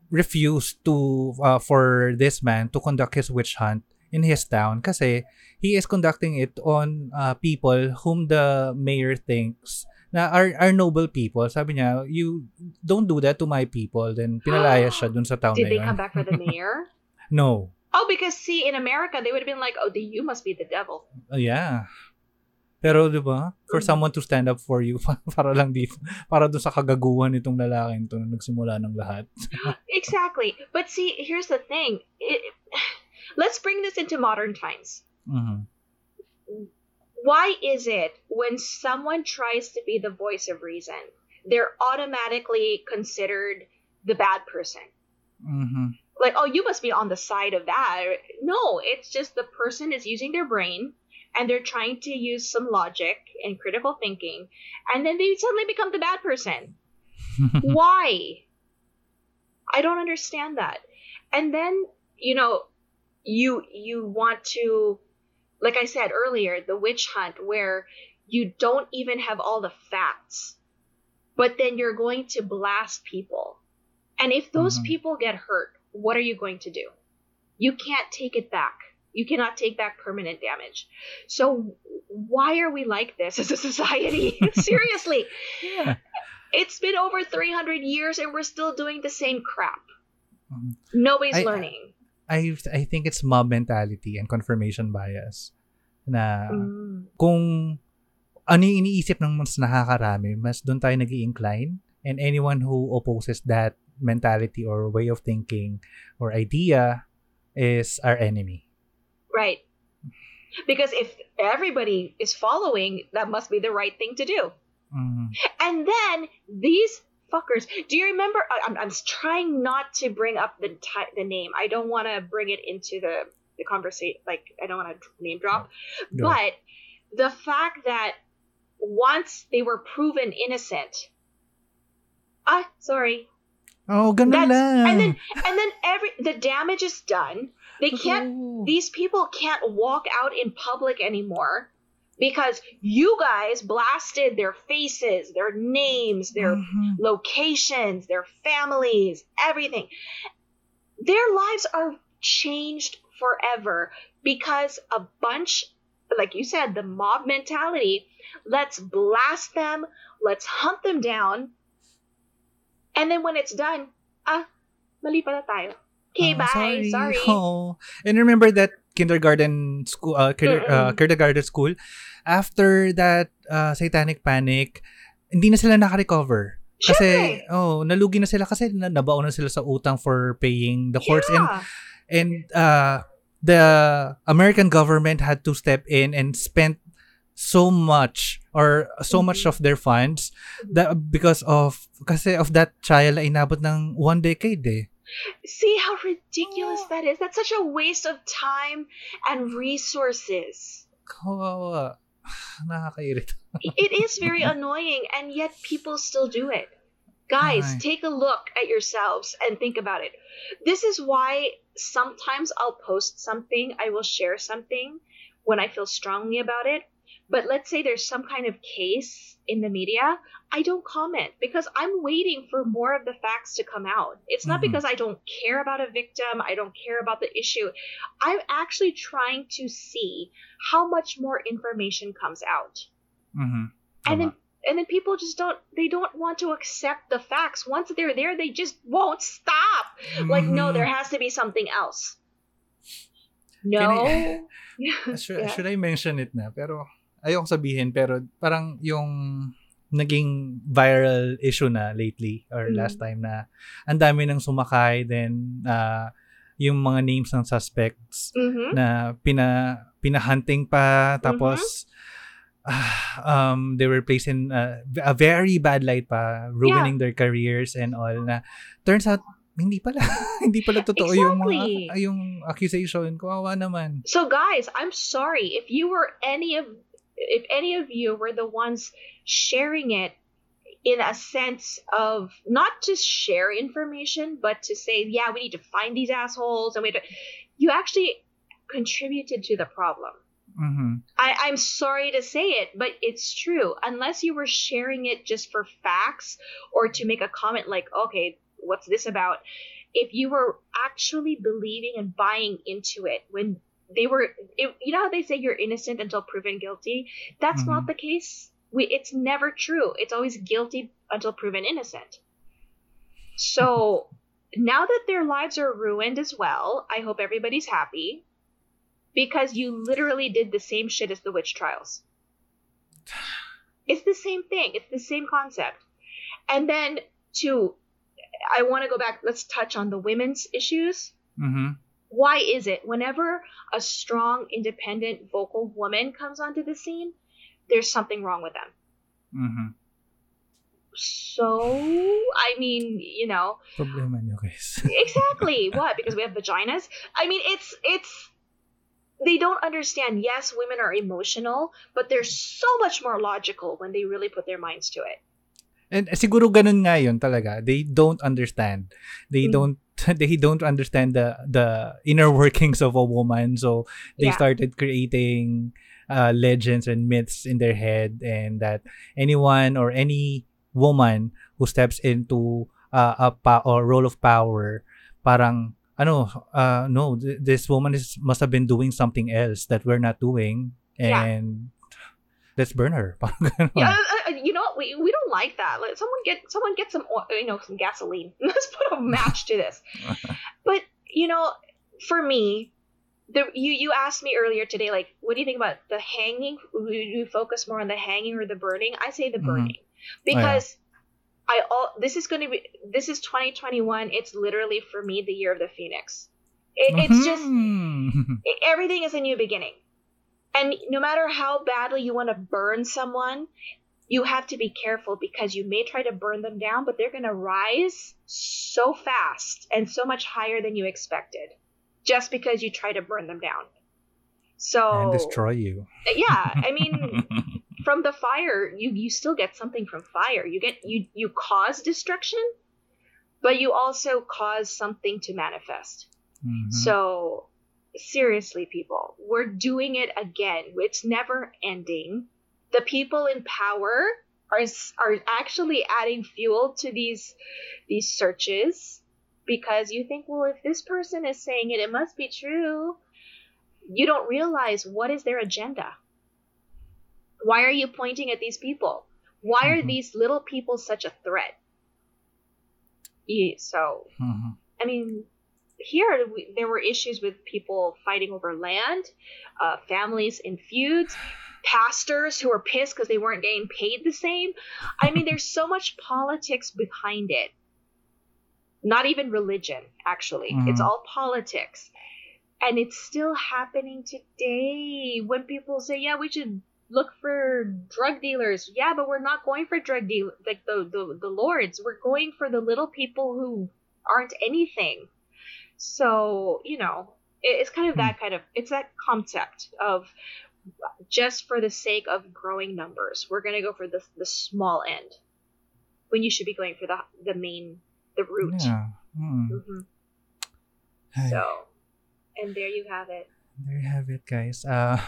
refused to uh, for this man to conduct his witch hunt in his town kasi he is conducting it on uh, people whom the mayor thinks na are, are noble people. Sabi niya, you don't do that to my people. Then pinalaya siya dun sa town
did
na
they
yun.
come back for the mayor
No.
oh because see in America they would have been like oh the, you must be the devil
Uh, yeah. Pero 'di ba? For
Mhm.
someone to stand up for you para lang dito, para doon sa kagaguhan nitong lalaking to na nagsimula ng lahat.
Exactly. But see, here's the thing. It, let's bring this into modern times.
Mhm.
Why is it when someone tries to be the voice of reason, they're automatically considered the bad person?
Mhm.
Like, oh, you must be on the side of that. No, it's just the person is using their brain and they're trying to use some logic and critical thinking, and then they suddenly become the bad person. Why? I don't understand that. And then, you know, you you want to like I said earlier, the witch hunt where you don't even have all the facts. But then you're going to blast people. And if those
Mhm.
people get hurt, what are you going to do? You can't take it back. You cannot take back permanent damage. So why are we like this as a society? Seriously.
Yeah.
It's been over 300 years and we're still doing the same crap.
Mhm.
Nobody's
I-
learning.
I I think it's mob mentality and confirmation bias na
Mm.
kung ano yung iniisip ng mas nakakarami, mas doon tayo nag incline and anyone who opposes that mentality or way of thinking or idea is our enemy.
Right. Because if everybody is following, that must be the right thing to do.
Mhm.
And then these fuckers. Do you remember? I- I'm, I'm trying not to bring up the ti- the name. I don't want to bring it into the the conversation. Like I don't want to name drop.
Go.
But the fact that once they were proven innocent, ah, sorry,
Oh,
That's- and then and then every the damage is done. They can't
Totoo.
these people can't walk out in public anymore because you guys blasted their faces, their names, their
Mhm.
locations, their families, everything. Their lives are changed forever because a bunch, like you said, the mob mentality. Let's blast them, let's hunt them down, and then when it's done, ah, mali pala tayo. Okay,
Oh,
bye. Sorry.
Oh. And remember that kindergarten school, uh, kinder, uh, kindergarten school, after that uh, satanic panic, hindi na sila naka-recover. Kasi,
Siyempre.
oh, nalugi na sila kasi na, nabaon na sila sa utang for paying the courts. And,
Yeah.
and uh, the American government had to step in and spend so much or so much
Mhm.
of their funds that because of kasi of that trial na inabot ng one decade eh.
See how ridiculous
Yeah.
that is? That's such a waste of time and resources.
Kawawa. Nakakairita.
it is very annoying, and yet people still do it. Guys,
Ay.
take a look at yourselves and think about it. This is why sometimes I'll post something, I will share something when I feel strongly about it. But let's say there's some kind of case in the media, I don't comment because I'm waiting for more of the facts to come out. It's not
Mhm.
because I don't care about a victim, I don't care about the issue. I'm actually trying to see how much more information comes out
Mhm.
and then and then people just don't they don't want to accept the facts once they're there they just won't stop like no there has to be something else no
should,
Yeah.
should I mention it now Pero ayoko sabihin pero parang yung naging viral issue na lately or
Mm.
last time na ang dami nang sumakay then uh, yung mga names ng suspects
hmm
na pina pinahunting pa tapos ah, um they were placed in uh, a very bad light pa ruining their careers and all na. Turns out hindi pala hindi pala totoo yung mga
Exactly.
yung accusation. Kawawa naman.
So guys i'm sorry. If you were any of if any of you were the ones sharing it in a sense of not just share information but to say yeah we need to find these assholes and we to, you actually contributed to the problem
mhm
I, I'm sorry to say it, but it's true. Unless you were sharing it just for facts or to make a comment like, okay, what's this about? If you were actually believing and buying into it when they were, it, you know how they say you're innocent until proven guilty? That's not the case. We, it's never true. It's always guilty until proven innocent. So now that their lives are ruined as well, I hope everybody's happy because you literally did the same shit as the witch trials. It's the same thing. It's the same concept. And then to, I want to go back. Let's touch on the women's issues.
Mm-hmm.
Why is it? Whenever a strong, independent, vocal woman comes onto the scene, there's something wrong with them?
Mm-hmm.
So, I mean, you know,
Problema nyo, guys.
exactly. What? Because we have vaginas? I mean it's it's they don't understand. Yes women are emotional but they're so much more logical when they really put their minds to it
And siguro ganun nga yun talaga. They don't understand. They
Mm.
don't they don't understand the the inner workings of a woman. So they
Yeah.
started creating uh, legends and myths in their head and that anyone or any woman who steps into uh, a pa- or role of power parang ano uh, no th- this woman is must have been doing something else that we're not doing
Yeah.
and let's burn her parang ganun.
yeah we, we don't like that. Let someone get someone get some you know some gasoline. Let's put a match to this. But you know for me the, you you asked me earlier today like what do you think about the hanging? Do you focus more on the hanging or the burning? I say the
Mhm.
burning. Because i all this is going to be this is 2021 it's literally for me the year of the phoenix. It, it's just it- everything is a new beginning. And no matter how badly you want to burn someone, you have to be careful because you may try to burn them down, but they're going to rise so fast and so much higher than you expected just because you try to burn them down. So,
and destroy you.
yeah, I mean, from the fire, you, you still get something from fire. You get you you cause destruction, but you also cause something to manifest.
Mhm.
So, seriously, people, we're doing it again. It's never ending. The people in power are are actually adding fuel to these these searches because you think, well, if this person is saying it, it must be true. You don't realize what is their agenda. Why are you pointing at these people? Why are
Mhm.
these little people such a threat? So
Mhm.
I mean, here we, there were issues with people fighting over land, uh, families in feuds, pastors who were pissed because they weren't getting paid the same. I mean, there's so much politics behind it. Not even religion, actually. It's
Mhm.
all politics. And it's still happening today when people say, yeah, we should look for drug dealers. Yeah, but we're not going for drug dealers, like the, the the lords. We're going for the little people who aren't anything. So, you know, it's kind of that kind of it's that concept of just for the sake of growing numbers, we're gonna go for the the small end when you should be going for the the main the root.
Yeah. Mm.
hmm
Ay,
So, and there you have it.
there you have it, guys. Uh,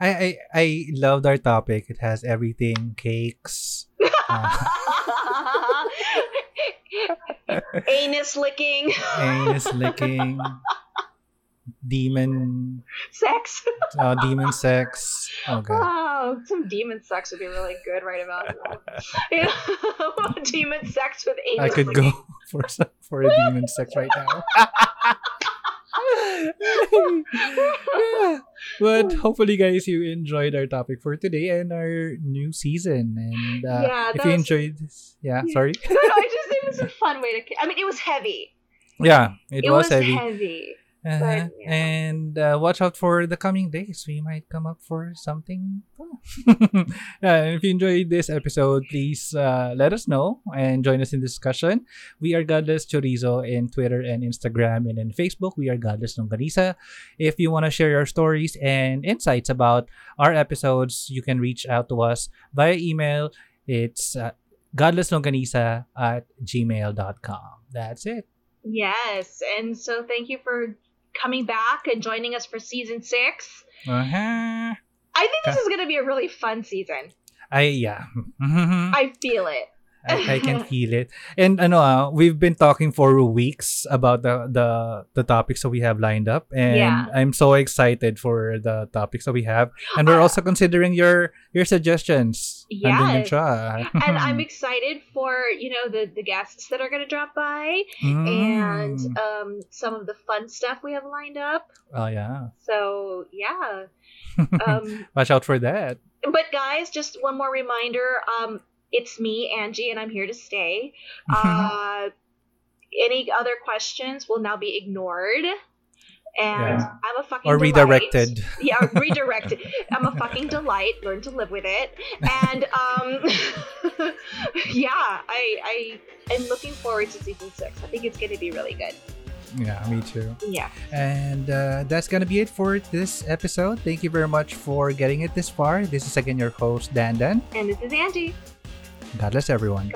I, I I loved our topic. It has everything: cakes, uh,
Anus licking,
anus licking, demon,
sex.
uh, demon sex. Oh god.
Wow, some demon sex would be really good right about now. Yeah. demon sex with anus
I could
licking.
go for some, for a demon sex right now. yeah. But hopefully, guys, you enjoyed our topic for today and our new season. And uh,
Yeah,
if you enjoyed this, yeah,
Yeah.
sorry.
No, no, I just it was a fun way to. I mean, it was heavy.
Yeah, it,
It,
was,
was,
heavy.
heavy.
Uh-huh.
but.
And uh, watch out for the coming days. We might come up for something. yeah, and if you enjoyed this episode, please uh, let us know and join us in discussion. We are Godless Chorizo in Twitter and Instagram, and in Facebook, we are Godless Longganisa. If you want to share your stories and insights about our episodes, you can reach out to us via email. It's uh, godlesslongganisa at gmail.com. That's it.
Yes, and so thank you for coming back and joining us for season six.
Uh-huh.
I think this is going to be a really fun season.
I yeah.
I feel it.
I, I can feel it. And ano ah, we've been talking for weeks about the the the topics that we have lined up and
Yeah.
I'm so excited for the topics that we have. And we're
Uh,
also considering your your suggestions. Nandun din
Yes.
siya.
and I'm excited for you know the the guests that are going to drop by and
Mm.
um, some of the fun stuff we have lined up.
oh yeah.
So yeah, um,
Watch out for that.
but guys, just one more reminder. Um, it's me, Angie, and I'm here to stay. Uh, any other questions will now be ignored. And
Yeah.
I'm a fucking
or
delight.
redirected.
Yeah, redirected. I'm a fucking delight. Learn to live with it. And um, yeah, I I am looking forward to season six. I think it's going to be really good.
Yeah, me too.
Yeah.
And uh, that's gonna be it for this episode. Thank you very much for getting it this far. This is again your host Dan Dan.
And this is Angie.
God bless everyone.